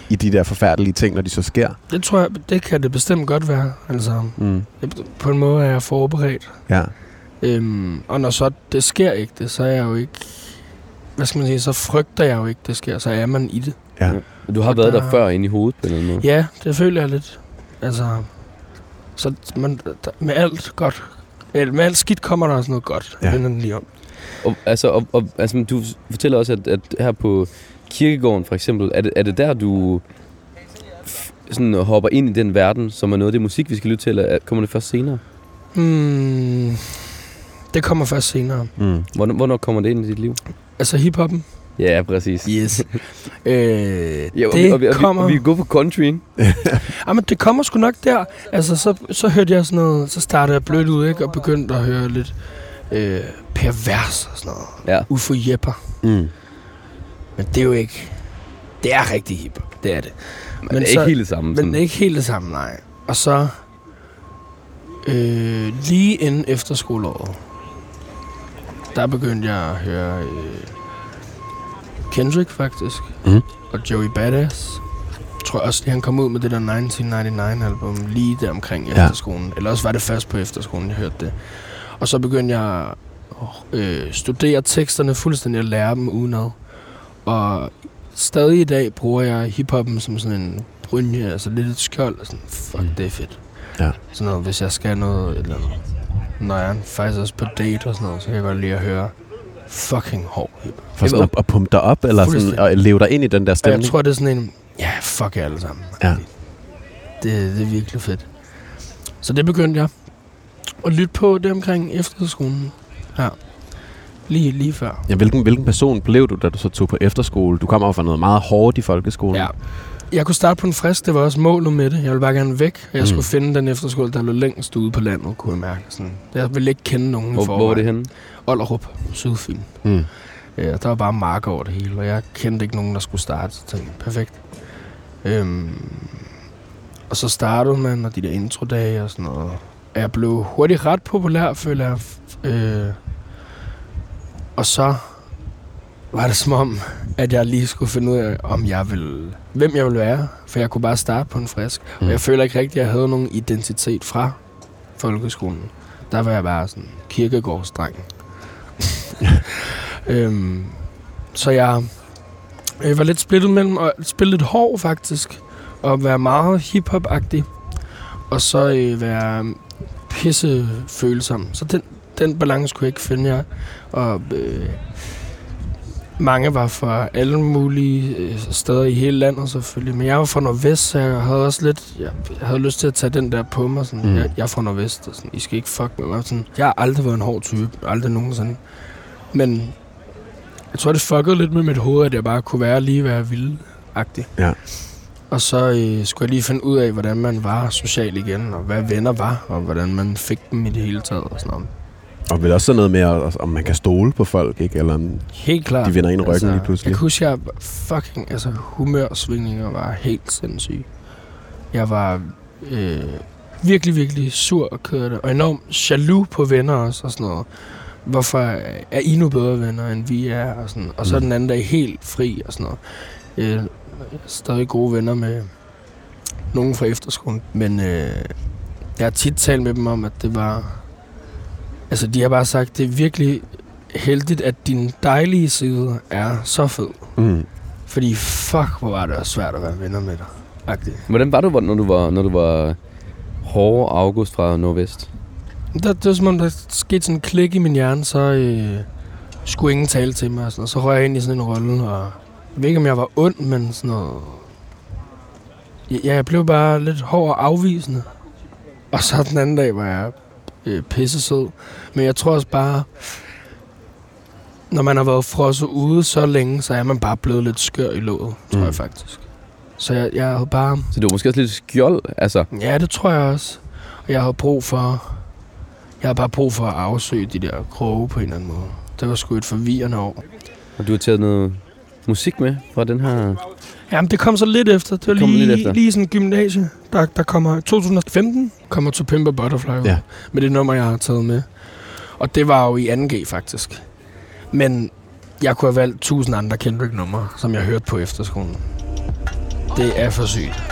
i de der forfærdelige ting, når de så sker? Det tror jeg, det kan det bestemt godt være. Altså, Mm. på en måde er jeg forberedt. Ja. Øhm, og når så det sker ikke det, så er jeg jo ikke... Hvad skal man sige? Så frygter jeg jo ikke, det sker. Så er man i det. Ja. Du har Og været der der- før inde i hovedet på en eller anden måde. Ja, det føler jeg lidt. Altså... Så man, der, med alt godt... eller Med alt skidt kommer der også noget godt. Ja. Den lige om. Og, altså, og, og, altså, du fortæller også, at, at her på kirkegården for eksempel, er det, er det der, du f- sådan hopper ind i den verden, som er noget af det musik, vi skal lytte til, eller er- kommer det først senere? Hmm, det kommer først senere. Mm. Hvornår, hvornår kommer det ind i dit liv? Altså hiphoppen. Ja, præcis. Yes. øh, Ja, og, det vi, og, vi, og, vi, kommer... og vi er gode på country, ikke? Jamen, det kommer sgu nok der. Altså, så, så hørte jeg sådan noget, så startede jeg blødt ud, ikke? Og begyndte at høre lidt øh, pervers og sådan noget. Ja. Ufo Jepper. Mm. Men det er jo ikke... Det er rigtig hiphop, det er det. Men, Men det er så- ikke helt det samme. Men det er ikke helt det samme, nej. Og så... Øh, lige inden efterskoleåret, der begyndte jeg at høre øh, Kendrick faktisk, Mhm. og Joey Badass. Jeg tror også lige, han kom ud med det der 1999-album lige der omkring Ja. efterskolen. Eller også var det først på efterskolen, jeg hørte det. Og så begyndte jeg at øh, studere teksterne fuldstændig og lære dem udenad. Og stadig i dag bruger jeg hiphoppen som sådan en brynje, altså lidt et skjold. og Sådan, fuck, Mm. det er fedt. Ja. Sådan noget, hvis jeg skal noget, et eller andet. Når jeg er faktisk også på date og sådan noget, så kan jeg godt lide at høre fucking hård. For sådan at, at pumpe dig op, eller sådan at leve dig ind i den der Og stemning? jeg tror, det er sådan en, ja, fuck jer alle sammen. Ja. Det, det er virkelig fedt. Så det begyndte jeg at lytte på det omkring efterskolen. Ja. Lige, lige før. Ja, hvilken, hvilken person blev du, da du så tog på efterskole? Du kommer jo fra noget meget hårdt i folkeskolen. Ja. Jeg kunne starte på en frisk, det var også målet med det. Jeg ville bare gerne væk, og jeg Mm. skulle finde den efterskole, der lå længst ude på landet, kunne jeg mærke. Sådan. Jeg ville ikke kende nogen i Hvor, forvejen. hvor var det henne? Ollerup, Sydfyn. Mm. Ja, der var bare marker over det hele, og jeg kendte ikke nogen, der skulle starte. Så tænkte, jeg, perfekt. Øhm, og så startede man, og de der introdage og sådan noget. Og jeg blev hurtigt ret populær, føler jeg. Øh, og så var det som om, at jeg lige skulle finde ud af, om jeg ville, hvem jeg ville være. For jeg kunne bare starte på en frisk. Mm. Og jeg føler ikke rigtigt, at jeg havde nogen identitet fra folkeskolen. Der var jeg bare sådan kirkegårdsdreng. øhm, så jeg, jeg var lidt splittet mellem at spille lidt hård faktisk, og være meget hiphop-agtig, og så øh, være pisse følsom. Så den, den balance kunne jeg ikke finde jeg. Og øh, mange var fra alle mulige øh, steder i hele landet selvfølgelig. Men jeg var fra Nordvest, så jeg havde også lidt... Jeg, jeg havde lyst til at tage den der på mig. Sådan, Mm. jeg, jeg er fra Nordvest, og sådan, I skal ikke fuck med mig. Sådan, jeg har aldrig været en hård type. Aldrig nogensinde. Men jeg tror, det fuckede lidt med mit hoved, at jeg bare kunne være lige være vild-agtig. Ja. Og så øh, skulle jeg lige finde ud af, hvordan man var social igen, og hvad venner var, og hvordan man fik dem i det hele taget og sådan noget. Og vel også sådan noget med, at- om man kan stole på folk, ikke? Eller om Helt klart. de vender ind i ryggen lige pludselig. Jeg kan huske, jeg fucking, altså humørsvingninger var helt sindssyge. Jeg var øh, virkelig, virkelig sur og kørte, og enormt jaloux på venner også og sådan noget. Hvorfor er I nu bedre venner, end vi er? Og, sådan. og så Mm. den anden dag helt fri og sådan noget. Øh, jeg er stadig gode venner med nogen fra efterskolen, men øh, jeg har tit talt med dem om, at det var... Altså, de har bare sagt, det er virkelig heldigt, at din dejlige side er så fed. Mm. Fordi fuck, hvor var det også svært at være venner med dig. Agtigt. Hvordan var du, når du var, når du var hårde August fra Nordvest? Der, det var som om, der skete sådan en klik i min hjerne, så øh, skulle ingen tale til mig. Og sådan, noget. så røg jeg ind i sådan en rolle, og jeg ved ikke, om jeg var ond, men sådan noget... Ja, jeg blev bare lidt hård og afvisende. Og så den anden dag var jeg øh, pisse sød. Men jeg tror også bare, når man har været frosset ude så længe, så er man bare blevet lidt skør i låget, tror Mm. jeg faktisk. Så jeg, jeg havde bare... Så du var måske også lidt skjold, altså. Ja, det tror jeg også. Og jeg har brug for... Jeg har bare brug for at afsøge de der kroge på en eller anden måde. Det var sgu et forvirrende år. Og du har taget noget musik med fra den her... Jamen, det kom så lidt efter. Det var Det kom lige, lidt efter. lige sådan gymnasie. Der, der kommer 2015 kommer To Pimp Butterfly ud. Ja. Med det nummer, jeg har taget med. Og det var jo i 2G faktisk. Men jeg kunne have valgt tusind andre Kendrick-numre, som jeg hørte på efterskolen. Det er for sygt.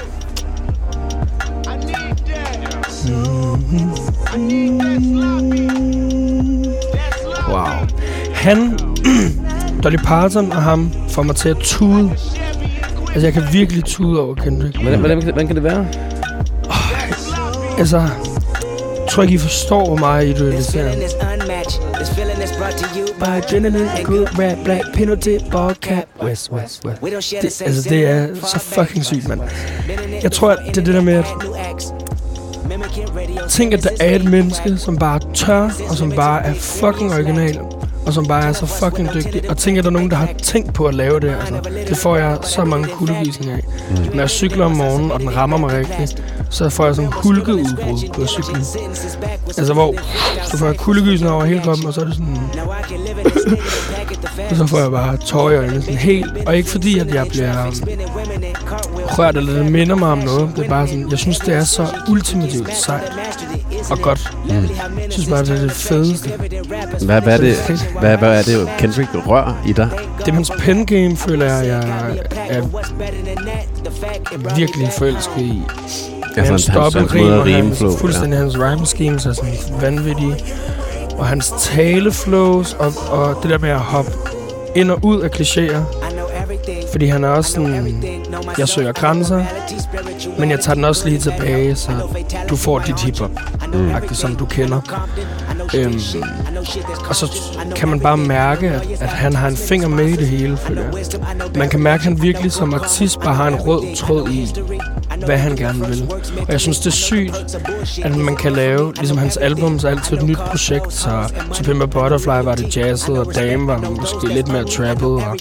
Wow. Han, Dolly Parton og ham får mig til at tude. Altså, jeg kan virkelig tude over Kendrick. Hvordan, hvordan, hvordan kan det være? Altså, jeg tror ikke, I forstår, hvor meget I you By adrenaline, good rap, black, penalty, ball cap, west, west, west. We don't share the Det, altså, det er så fucking sygt, mand. Jeg tror, at det er det der med, at tænk, at der er et menneske, som bare tør, og som bare er fucking original, og som bare er så fucking dygtig. Og tænker, at der er nogen, der har tænkt på at lave det. Altså, det får jeg så mange kuldevisninger af. Mm. Når jeg cykler om morgenen, og den rammer mig rigtigt, så får jeg sådan en hulkeudbrud på cyklen. Altså, hvor så får jeg kuldegysninger over hele kroppen, og så er det sådan... og så får jeg bare tårer i øjnene sådan helt. Og ikke fordi, at jeg bliver um, rørt, eller det minder mig om noget. Det er bare sådan, jeg synes, det er så ultimativt sejt og godt. Mm. Jeg synes bare, det er det fedeste. Hvad, hvad, er det, hvad, hvad er det, Kendrick rør i dig? Det er hans pen game, føler jeg, jeg er virkelig forelsket i. Altså, hans hans, hans, måde at og rime hans, på. fuldstændig hans rhyme schemes er sådan vanvittige. Og hans taleflows, og, og det der med at hoppe ind og ud af klichéer. Fordi han er også sådan, jeg søger grænser, men jeg tager den også lige tilbage, så du får dit hiphop, mm. som du kender. Øhm, og så kan man bare mærke, at, at han har en finger med i det hele, føler jeg. Man kan mærke, at han virkelig som artist bare har en rød tråd i, hvad han gerne vil. Og jeg synes, det er sygt, at man kan lave, ligesom hans album, så altid et nyt projekt. Så To Pimp a Butterfly var det jazzet, og Dame var måske lidt mere trappet, og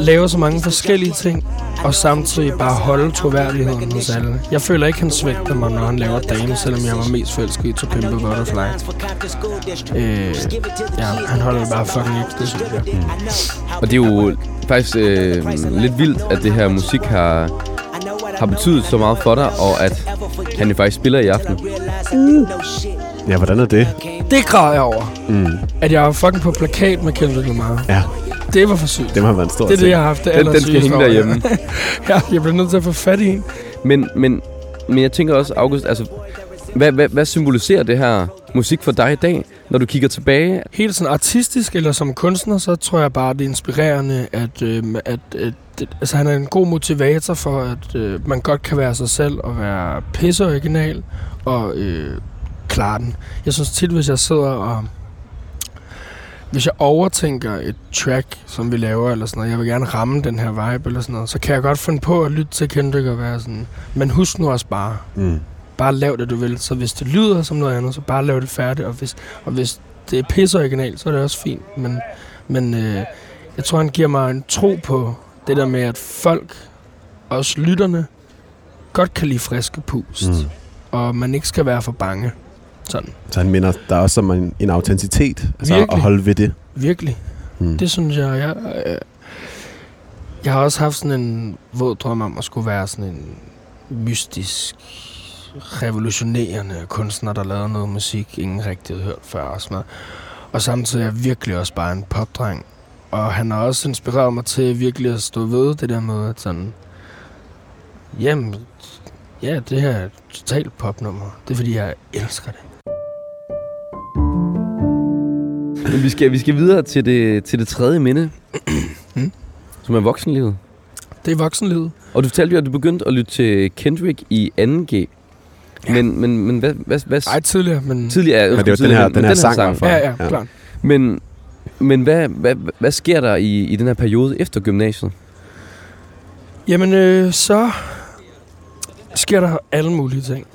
lave så mange forskellige ting, og samtidig bare holde troværdigheden hos alle. Jeg føler ikke, han svigter mig, når han laver Dame, selvom jeg var mest forelsket i To Pimp a Butterfly. Øh, ja, han holder det bare fucking ikke, det synes jeg. Og det er jo faktisk øh, lidt vildt, at det her musik har, har betydet så meget for dig, og at han jo faktisk spiller i aften. Ja, hvordan er det? Det græder jeg over. Mm. At jeg var fucking på plakat med Kendrick Lamar. Ja, Det var for sygt. det må have været en stor Det er det, jeg har haft det Den, den skal hænge derhjemme. ja, jeg bliver nødt til at få fat i en. Men, men, men jeg tænker også, August, altså, hvad, hvad, hvad symboliserer det her musik for dig i dag, når du kigger tilbage? Helt sådan artistisk eller som kunstner, så tror jeg bare, det er inspirerende, at, øh, at, at det, altså, han er en god motivator for, at øh, man godt kan være sig selv og være pisse original og øh, klare den. Jeg synes tit, hvis jeg sidder og... Hvis jeg overtænker et track, som vi laver, eller sådan noget, jeg vil gerne ramme den her vibe, eller sådan noget, så kan jeg godt finde på at lytte til Kendrick og være sådan, men husk nu også bare, Mm. bare lav det, du vil. Så hvis det lyder som noget andet, så bare lav det færdigt. Og hvis, og hvis det er pisse originalt, så er det også fint. Men, men øh, jeg tror, han giver mig en tro på det der med, at folk, også lytterne, godt kan lide friske pust. Mm. Og man ikke skal være for bange. Sådan. Så han minder der er også som en, en autenticitet, altså Virkelig. at holde ved det. Virkelig. Mm. Det synes jeg, jeg... Øh, jeg har også haft sådan en våd drøm om at skulle være sådan en mystisk, revolutionerende kunstner, der lavede noget musik, ingen rigtig havde hørt før og sådan noget. Og samtidig er jeg virkelig også bare en popdreng. Og han har også inspireret mig til virkelig at stå ved det der med, at sådan... Jamen, ja, det her er et totalt popnummer. Det er fordi, jeg elsker det. Men vi skal, vi skal videre til det, til det tredje minde, Mm. som er voksenlivet. Det er voksenlivet. Og du fortalte jo, at du begyndte at lytte til Kendrick i 2G. Men, men, men hvad, hvad, hvad Ej, tidligere, men... tidligere, Men det jo den her, den her sang, var fra. Ja, ja, Ja. klart. Men, men hvad, hvad, hvad sker der i, i den her periode efter gymnasiet? Jamen, øh, så sker der alle mulige ting.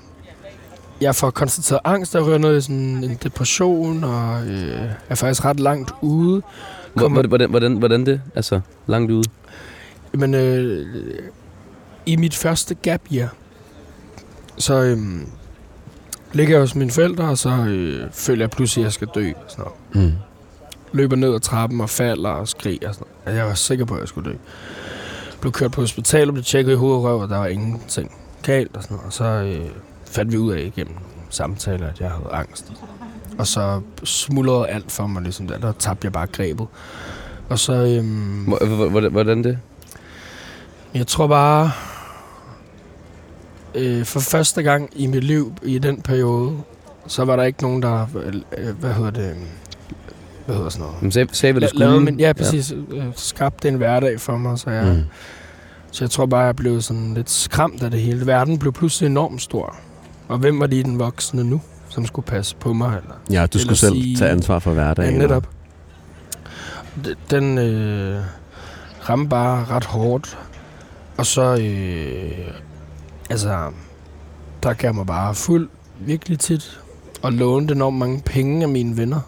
Jeg får konstateret angst, der rører noget i sådan en depression, og øh, er faktisk ret langt ude. Kommer- Hvordan, hvordan, hvordan det? Altså, langt ude. Men øh, i mit første gap year, så øh, ligger jeg hos mine forældre, og så øh, føler jeg pludselig, at jeg skal dø. og Sådan noget. Mm. løber ned ad trappen og falder og skriger. Og sådan noget. Jeg var sikker på, at jeg skulle dø. Blev kørt på hospitalet, blev tjekket i hoved og røv, og der var ingenting galt og sådan noget. Og så øh, fandt vi ud af igennem samtaler, at jeg havde angst. Og så smuldrede alt for mig, ligesom der. Der tabte jeg bare grebet. Og så, øhm, Hvor- hvor- Hvordan, det? jeg tror bare, øh, for første gang i mit liv i den periode, så var der ikke nogen, der, øh, hvad hedder det, hvad hedder sådan noget? Men sagde, sagde hvad du skulle? lavede min, ja, præcis. Ja. Skabte en hverdag for mig, så jeg, mm. så jeg tror bare, jeg blev sådan lidt skræmt af det hele. Verden blev pludselig enormt stor. Og hvem var lige den voksne nu? som skulle passe på mig. Eller, Ja, du skulle selv sige- tage ansvar for hverdagen. Ja, netop. Den øh, ramte bare ret hårdt. Og så, øh, altså, der gav mig bare fuld virkelig tit. Og lånte enormt mange penge af mine venner.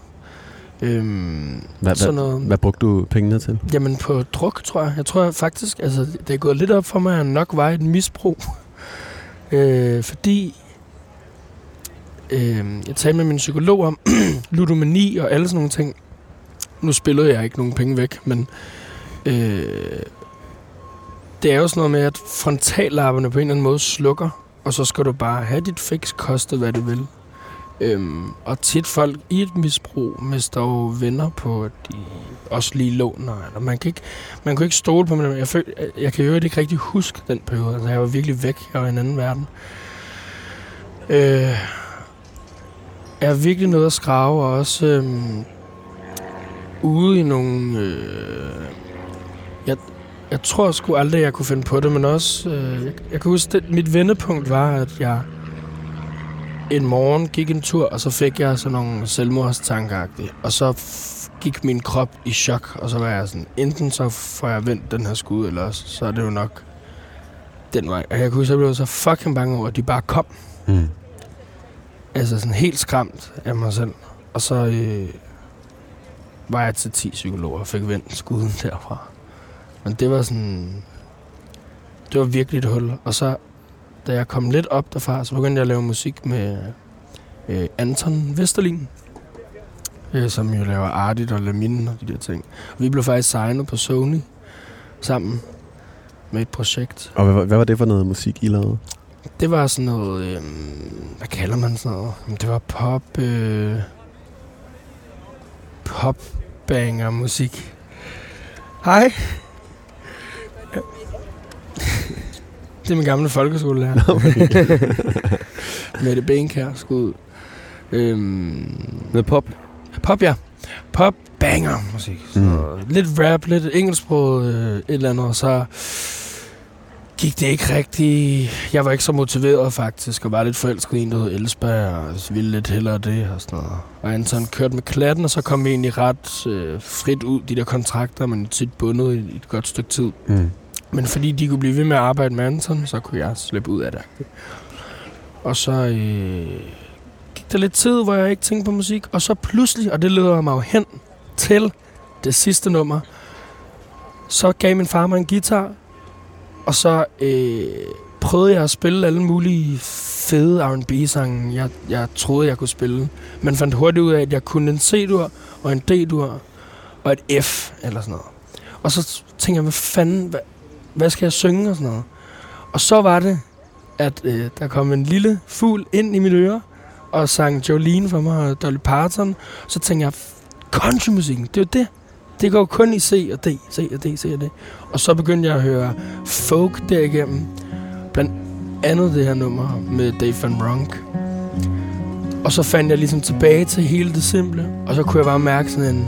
Øhm, Hvad, sådan noget. hvad brugte du pengene til? Jamen på druk, tror jeg. Jeg tror faktisk, altså det er gået lidt op for mig, at jeg nok var et misbrug. øh, fordi øh, jeg talte med min psykolog om ludomani og alle sådan nogle ting. Nu spillede jeg ikke nogen penge væk, men øh, det er jo sådan noget med, at frontallapperne på en eller anden måde slukker, og så skal du bare have dit fix, koste hvad det vil. Øhm, og tit folk i et misbrug mister jo venner på, at de også lige låner. Eller man, kan ikke, man kan ikke stole på dem. Jeg, føl, jeg kan jo ikke rigtig huske den periode. Altså, jeg var virkelig væk. Jeg var i en anden verden. Øh, er virkelig noget at skrave, og også øhm, ude i nogle... Øh, jeg, jeg tror sgu aldrig, jeg kunne finde på det, men også... Øh, jeg, jeg kan huske, at mit vendepunkt var, at jeg en morgen gik en tur, og så fik jeg sådan nogle selvmordstanker Og så f- gik min krop i chok, og så var jeg sådan, enten så får jeg vendt den her skud, eller også, så er det jo nok den vej. Og jeg kunne huske, at jeg blev så fucking bange over, at de bare kom. Mm. Altså sådan helt skræmt af mig selv. Og så øh, var jeg til 10 psykologer og fik vendt skuden derfra. Men det var sådan... Det var virkelig et hul. Og så, da jeg kom lidt op derfra, så begyndte jeg at lave musik med øh, Anton Vesterlin. Øh, som jo laver Ardit og Lamin og de der ting. Og vi blev faktisk signet på Sony sammen med et projekt. Og hvad, hvad var det for noget musik, I lavede? Det var sådan noget, øh, hvad kalder man sådan noget? Jamen, Det var pop, øh, pop banger musik. Hej. det er min gamle folkeskolelærer. Mette Benkær, skud. Øhm, Noget pop. pop, ja. Pop banger musik. Så Mm. mm. Lidt rap, lidt engelsksproget, øh, et eller andet, og så gik det ikke rigtigt. Jeg var ikke så motiveret faktisk, og var lidt forelsket i en, der hed Elsberg, og ville lidt hellere det og sådan noget. Og Anton kørte med klatten, og så kom vi egentlig ret øh, frit ud, de der kontrakter, men tit bundet i et godt stykke tid. Mm. Men fordi de kunne blive ved med at arbejde med Anton, så kunne jeg slippe ud af det. Og så øh, gik der lidt tid, hvor jeg ikke tænkte på musik. Og så pludselig, og det leder mig jo hen til det sidste nummer, så gav min far mig en guitar, og så øh, prøvede jeg at spille alle mulige fede R&B-sange, jeg, jeg troede, jeg kunne spille. Men fandt hurtigt ud af, at jeg kunne en C-dur og en D-dur og et F eller sådan noget. Og så tænkte jeg, hvad fanden, hvad, hvad skal jeg synge og sådan noget? Og så var det, at øh, der kom en lille fugl ind i mit øre og sang Jolene for mig og Dolly Parton. Så tænkte jeg, countrymusikken, det er jo det. Det går kun i C og D, C og D, C og D. Og så begyndte jeg at høre folk derigennem. Blandt andet det her nummer med Dave Van Ronk. Og så fandt jeg ligesom tilbage til hele det simple. Og så kunne jeg bare mærke sådan en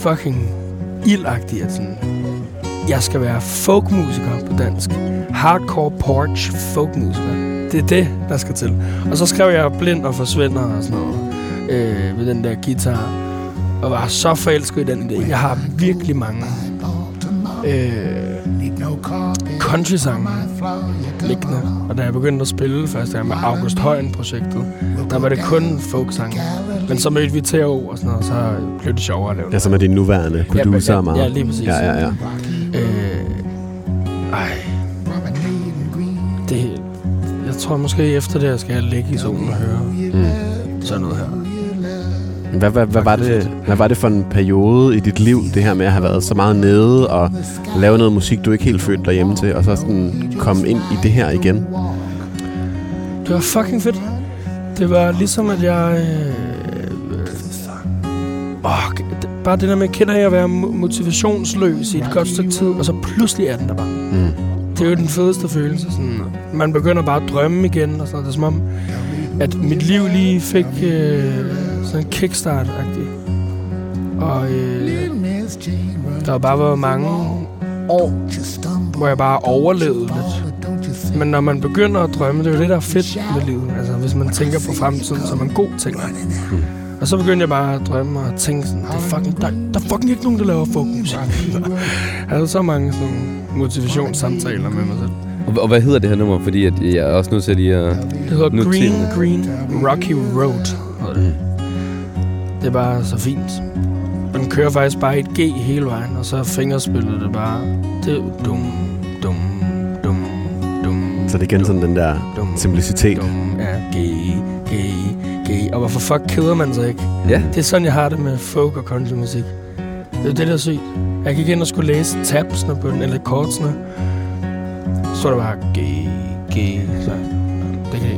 fucking ildagtig, at sådan, jeg skal være folkmusiker på dansk. Hardcore porch folkmusiker. Det er det, der skal til. Og så skrev jeg blind og forsvinder og sådan noget øh, med den der guitar. Og var så forelsket i den idé. Jeg har virkelig mange øh, country-sange liggende. Og da jeg begyndte at spille første gang med August Højen-projektet, der var det kun folk-sange. Men så mødte vi Theo og sådan noget, og så blev det sjovere at lave Ja, som er din nuværende producer ja, meget. Ja, lige præcis. Ja, ja, ja. Øh, ej. Det, jeg tror måske efter det, her skal jeg ligge i solen og høre Mm. sådan noget her. Hvad, hvad, hvad, var det, hvad var det for en periode i dit liv, det her med at have været så meget nede og lave noget musik, du ikke helt følte dig hjemme til, og så sådan komme ind i det her igen? Det var fucking fedt. Det var ligesom, at jeg... Øh, åh, det- bare det der med, kender jeg at være mo- motivationsløs i et godt stykke tid, og så pludselig er den der bare. Mm. Det er jo den fedeste følelse. Sådan, man begynder bare at drømme igen, og sådan. Det er som om, at mit liv lige fik øh, sådan en kickstart-agtig. Og øh, der har bare været mange år, hvor jeg bare overlevede lidt. Men når man begynder at drømme, det er jo det, der er fedt med livet. Altså, hvis man tænker på fremtiden, så er man god ting. Mm. Og så begyndte jeg bare at drømme og tænke sådan, det er fucking, der, der er fucking ikke nogen, der laver folkmusik. jeg havde så mange sådan, motivationssamtaler med mig selv. Og, og hvad hedder det her nummer? Fordi at jeg er også nødt til lige at... Det hedder Nu Green, Green Rocky Road. hedder det. Er bare så fint. Og den kører faktisk bare et G hele vejen, og så er fingerspillet det bare... Det dum, dum, dum, dum. Så det er igen sådan den der dum, simplicitet. Dum, ja, G, G, G. Og hvorfor fuck keder man sig ikke? Ja. Det er sådan, jeg har det med folk og countrymusik. Det er det, der er sygt. Jeg gik ind og skulle læse tabsene på den, eller kortsene. Så var der bare G, G. Så det kan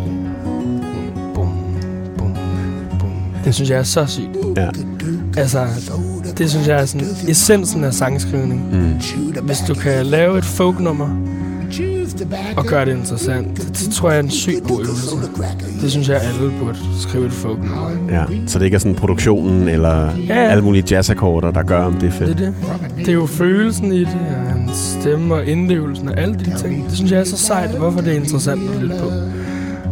Det synes jeg er så sygt. Ja. Altså, det synes jeg er sådan essensen af sangskrivning. Mm. Hvis du kan lave et folknummer og gøre det interessant, det, det tror jeg er en sygt god øvelse. Det synes jeg, alle burde skrive et folknummer. Ja. Så det ikke er sådan produktionen eller Ja, alle mulige jazzakkorder, der gør, om det er det fedt. er det. Det er jo følelsen i det, og hans stemme og indlevelsen og alle de ting. Det synes jeg er så sejt, hvorfor det er interessant at lytte på,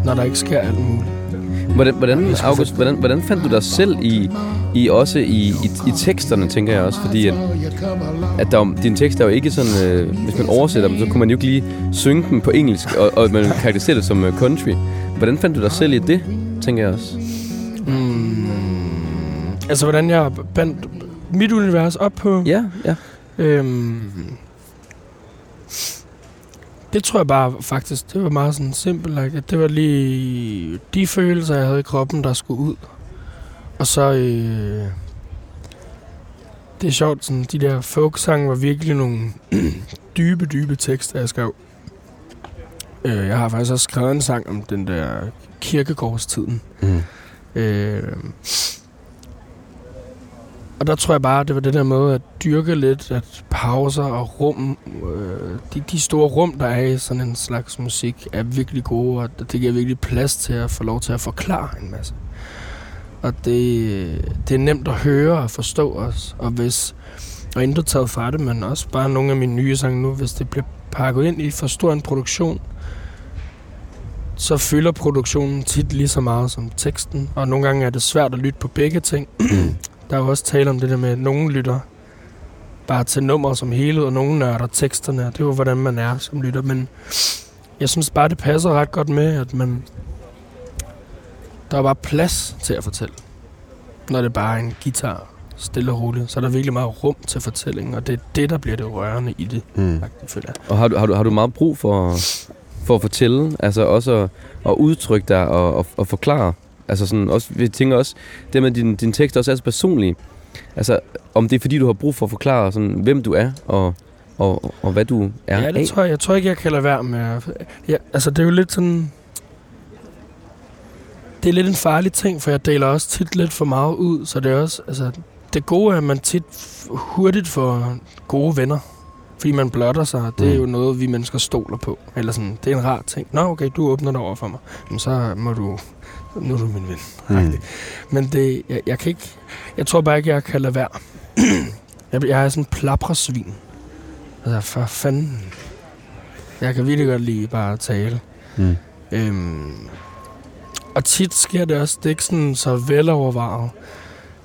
når der ikke sker alt muligt. Hvordan, hvordan, August, hvordan, hvordan fandt du dig selv i, i også i, i, i teksterne, tænker jeg også? Fordi at, at der, er- din tekst er jo ikke sådan, øh, hvis man oversætter dem, så kunne man jo ikke lige synge dem på engelsk, og, og man karakteriserer det som øh, country. Hvordan fandt du dig selv i det, tænker jeg også? Mm. Altså, hvordan jeg bandt mit univers op på... Ja, ja. Øhm, det tror jeg bare faktisk, det var meget sådan simpelt. Like, det var lige de følelser, jeg havde i kroppen, der skulle ud. Og så... Øh, det er sjovt, sådan, de der folksange var virkelig nogle dybe, dybe tekster, jeg skrev. Øh, jeg har faktisk også skrevet en sang om den der kirkegårdstiden. Mm. Øh, og der tror jeg bare, det var det der med at dyrke lidt, at pauser og rum, øh, de, de store rum, der er i sådan en slags musik, er virkelig gode, og det giver virkelig plads til at få lov til at forklare en masse. Og det, det er nemt at høre og forstå os, og hvis, og intet taget fra det, men også bare nogle af mine nye sange nu, hvis det bliver pakket ind i for stor en produktion, så fylder produktionen tit lige så meget som teksten, og nogle gange er det svært at lytte på begge ting. Der er jo også tale om det der med, at nogen lytter bare til nummer som helhed, og nogen nørder teksterne. Det er jo, hvordan man er som lytter. Men jeg synes bare, det passer ret godt med, at man... Der er bare plads til at fortælle. Når det bare er en guitar, stille og roligt, så er der virkelig meget rum til fortællingen, og det er det, der bliver det rørende i det, Mm. faktisk, føler jeg. Og har du, har du, har du meget brug for, for at fortælle, altså også at, at udtrykke dig og, og, og forklare? Altså sådan, også, vi tænker også, det med, at din, din tekst også er så personlig. Altså, om det er fordi, du har brug for at forklare, sådan, hvem du er, og, og, og hvad du er Ja, af. det tror jeg. Jeg tror ikke, jeg kan lade være med. Ja, altså, det er jo lidt sådan... Det er lidt en farlig ting, for jeg deler også tit lidt for meget ud, så det er også... Altså, det gode er, at man tit hurtigt får gode venner. Fordi man blotter sig. Det er Mm. jo noget, vi mennesker stoler på. Eller sådan, det er en rar ting. Nå, okay, du åbner det over for mig. Men så må du... Nu er du min ven. Mm. Men det, jeg, jeg kan ikke... Jeg tror bare ikke, jeg kan lade være. jeg, jeg er sådan en plapresvin. Altså, for fanden. Jeg kan virkelig godt lide bare at tale. Mm. Øhm, og tit sker det også, det er ikke sådan så velovervejet.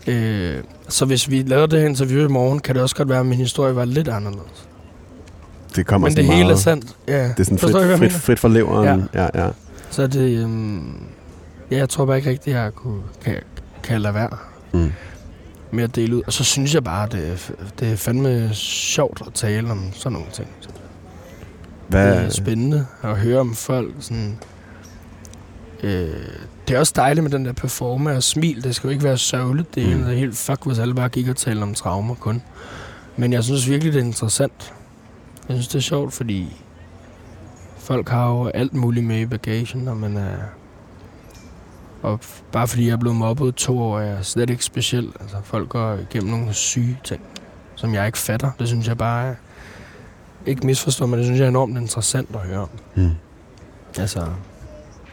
Øh, så hvis vi lavede det her interview i morgen, kan det også godt være, at min historie var lidt anderledes. Det kommer Men det sådan hele er meget... sandt. Ja. Det er sådan Forstår frit, frit, frit for leveren. Ja. Ja, ja. Så det... Øhm, ja, jeg tror bare ikke rigtigt, jeg kunne, kan, kan lade være Mm. med at dele ud. Og så synes jeg bare, det er, det er fandme sjovt at tale om sådan nogle ting. Hvad, Det er spændende at høre om folk. Sådan, øh, det er også dejligt med den der performe og smil. Det skal jo ikke være sørgeligt. Det, Mm. er helt fuck, hvis alle bare gik og talte om traumer kun. Men jeg synes virkelig, det er interessant. Jeg synes, det er sjovt, fordi folk har jo alt muligt med i bagagen, når man er... Og bare fordi jeg er blevet mobbet to år, er jeg slet ikke speciel. Altså, folk går igennem nogle syge ting, som jeg ikke fatter. Det synes jeg bare er... Ikke misforstå, men det synes jeg er enormt interessant at høre om. mm. Altså,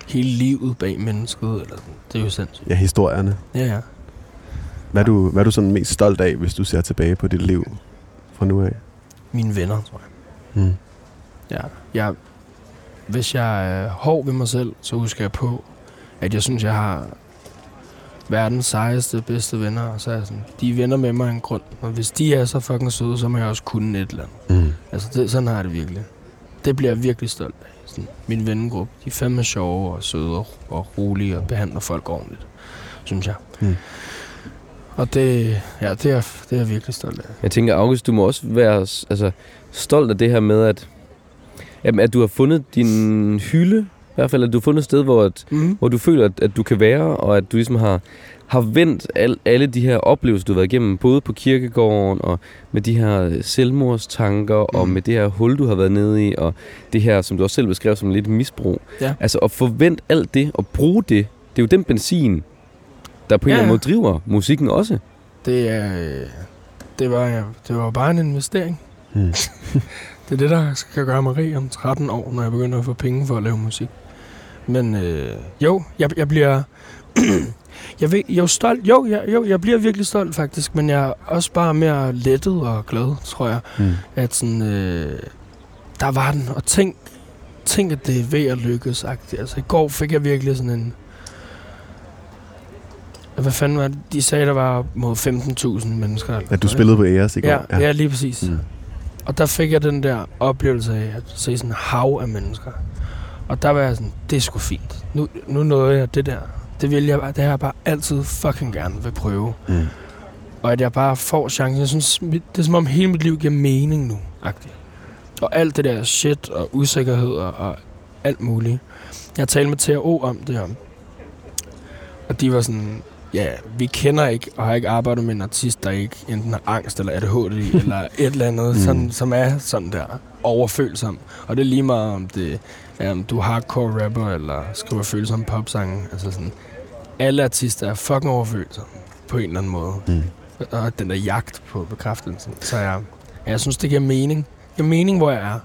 hele livet bag mennesket, eller sådan. Det er jo sindssygt. ja, historierne. Ja, ja. Hvad er, du, hvad er du sådan mest stolt af, hvis du ser tilbage på dit liv fra nu af? Mine venner, tror jeg. Mm. Ja. Jeg, hvis jeg er hård ved mig selv, så husker jeg på, at jeg synes, jeg har verdens sejeste, bedste venner. Og så er jeg sådan, de er venner med mig af en grund. Og hvis de er så fucking søde, så må jeg også kunne et eller andet. Mm. Altså, det, sådan har jeg det virkelig. Det bliver jeg virkelig stolt af. Sådan, min vennegruppe, de er fandme sjove og søde og, og rolige og behandler folk ordentligt, synes jeg. Mm. Og det, ja, det er, det er jeg virkelig stolt af. Jeg tænker, August, du må også være altså, stolt af det her med, at, at du har fundet din hylde. I hvert fald, at du har fundet et sted, hvor, at, Mm. hvor du føler, at, at du kan være, og at du ligesom har, har vendt al, alle de her oplevelser, du har været igennem, både på kirkegården, og med de her selvmordstanker, mm. og Mm. med det her hul, du har været nede i, og det her, som du også selv beskrev som lidt misbrug. Ja. Altså at forvente alt det, og bruge det, det er jo den benzin, der på en Ja, eller anden måde driver musikken også. Det, er, øh, det, var, det var bare en investering. Mm. Det er det, der skal gøre mig rig om 13 år, når jeg begynder at få penge for at lave musik. Men øh, jo, jeg, jeg bliver... jeg, ved, jeg er jo stolt. Jo, jeg, jo, jeg bliver virkelig stolt faktisk, men jeg er også bare mere lettet og glad, tror jeg. Mm. At sådan, øh, der var den, og tænk, tænk, at det er ved at lykkes. -agtigt. Altså i går fik jeg virkelig sådan en... Hvad fanden var det? De sagde, der var mod 15.000 mennesker. eller At du spillede på Æres i går. Ja, ja. ja, lige præcis. Mm. Og der fik jeg den der oplevelse af at se sådan en hav af mennesker. Og der var jeg sådan, det er sgu fint. Nu, nu nåede jeg det der. Det vil jeg bare, det har jeg bare altid fucking gerne vil prøve. Mm. Og at jeg bare får chancen. Jeg synes, det er som om hele mit liv giver mening nu. -agtigt. Og alt det der shit og usikkerhed og, alt muligt. Jeg talte med TRO om det her. Og de var sådan, ja, vi kender ikke og har ikke arbejdet med en artist, der ikke enten har angst eller ADHD eller et eller andet, mm. sådan, som er sådan der overfølsom. Og det er lige meget om det om du er hardcore rapper eller skriver følsomme popsange. Altså sådan, alle artister er fucking overfølsomme på en eller anden måde. Mm. Og den der jagt på bekræftelsen. Så jeg, jeg synes, det giver mening. Det giver mening, hvor jeg er.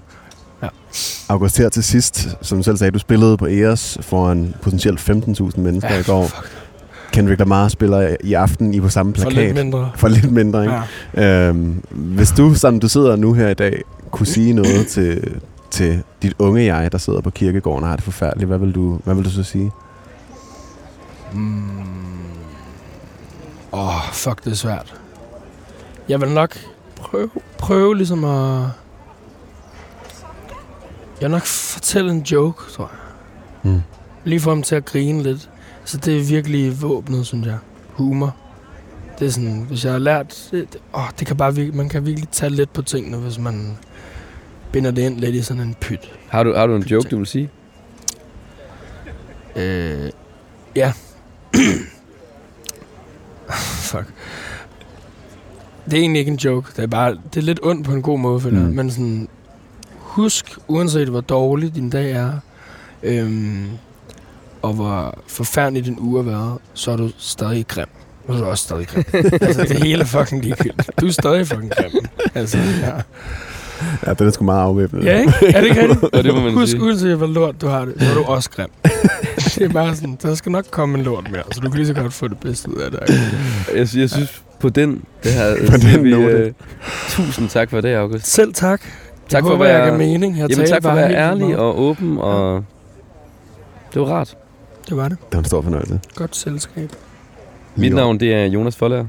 August, her til sidst, som du selv sagde, du spillede på Æres foran potentielt 15.000 mennesker i går. fuck, Kendrick Lamar spiller i aften i på samme for plakat. lidt mindre. For lidt mindre, ikke? Ja. Øhm, hvis du, som du sidder nu her i dag, kunne sige noget til, til dit unge jeg, der sidder på kirkegården og har det forfærdeligt, hvad vil du, hvad vil du så sige? Mm. Åh, oh, fuck, det er svært. Jeg vil nok prøve, prøve ligesom at... Jeg vil nok fortælle en joke, tror jeg. Mm. Lige få ham til at grine lidt. Så det er virkelig våbnet, synes jeg. Humor. Det er sådan, hvis jeg har lært... Det, det, åh, det kan bare virkelig, man kan virkelig tage lidt på tingene, hvis man binder det ind lidt i sådan en pyt. Har du, har du en joke, du vil sige? Øh, ja. Fuck. Det er egentlig ikke en joke. Det er bare det er lidt ondt på en god måde, føler Mm. Men sådan, husk, uanset hvor dårlig din dag er, øhm, og hvor forfærdelig din uge har været, så er du stadig grim. Nu er du også stadig grim. altså, det hele er fucking ligegyldigt. Du er stadig fucking grim. Altså, ja. Ja, den er sgu meget afvæbnet. ja, ikke? Er det ikke rigtigt? Ja, det må man Husk, sige. uanset hvor lort du har det, så er du også grim. det er bare sådan, der skal nok komme en lort mere, så du kan lige så godt få det bedste ud af det. Jeg, jeg synes, på den, det her, På den vi, note. øh, tusind tak for det, August. Selv tak. Tak jeg for håber, at være- jeg mening. Jeg Jamen tak for at være ærlig meget. og åben, og det var rart. Det var det. Det var en stor fornøjelse. Godt selskab. Mit navn, det er Jonas Forlager,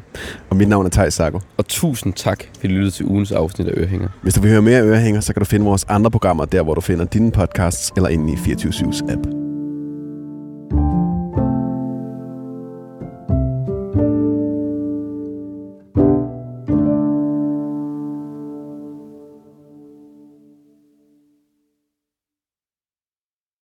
Og mit navn er Thijs Sarko. og tusind tak, fordi du lyttede til ugens afsnit af Ørehænger. Hvis du vil høre mere ørehænger, så kan du finde vores andre programmer der, hvor du finder dine podcasts eller inde i 24-7's app.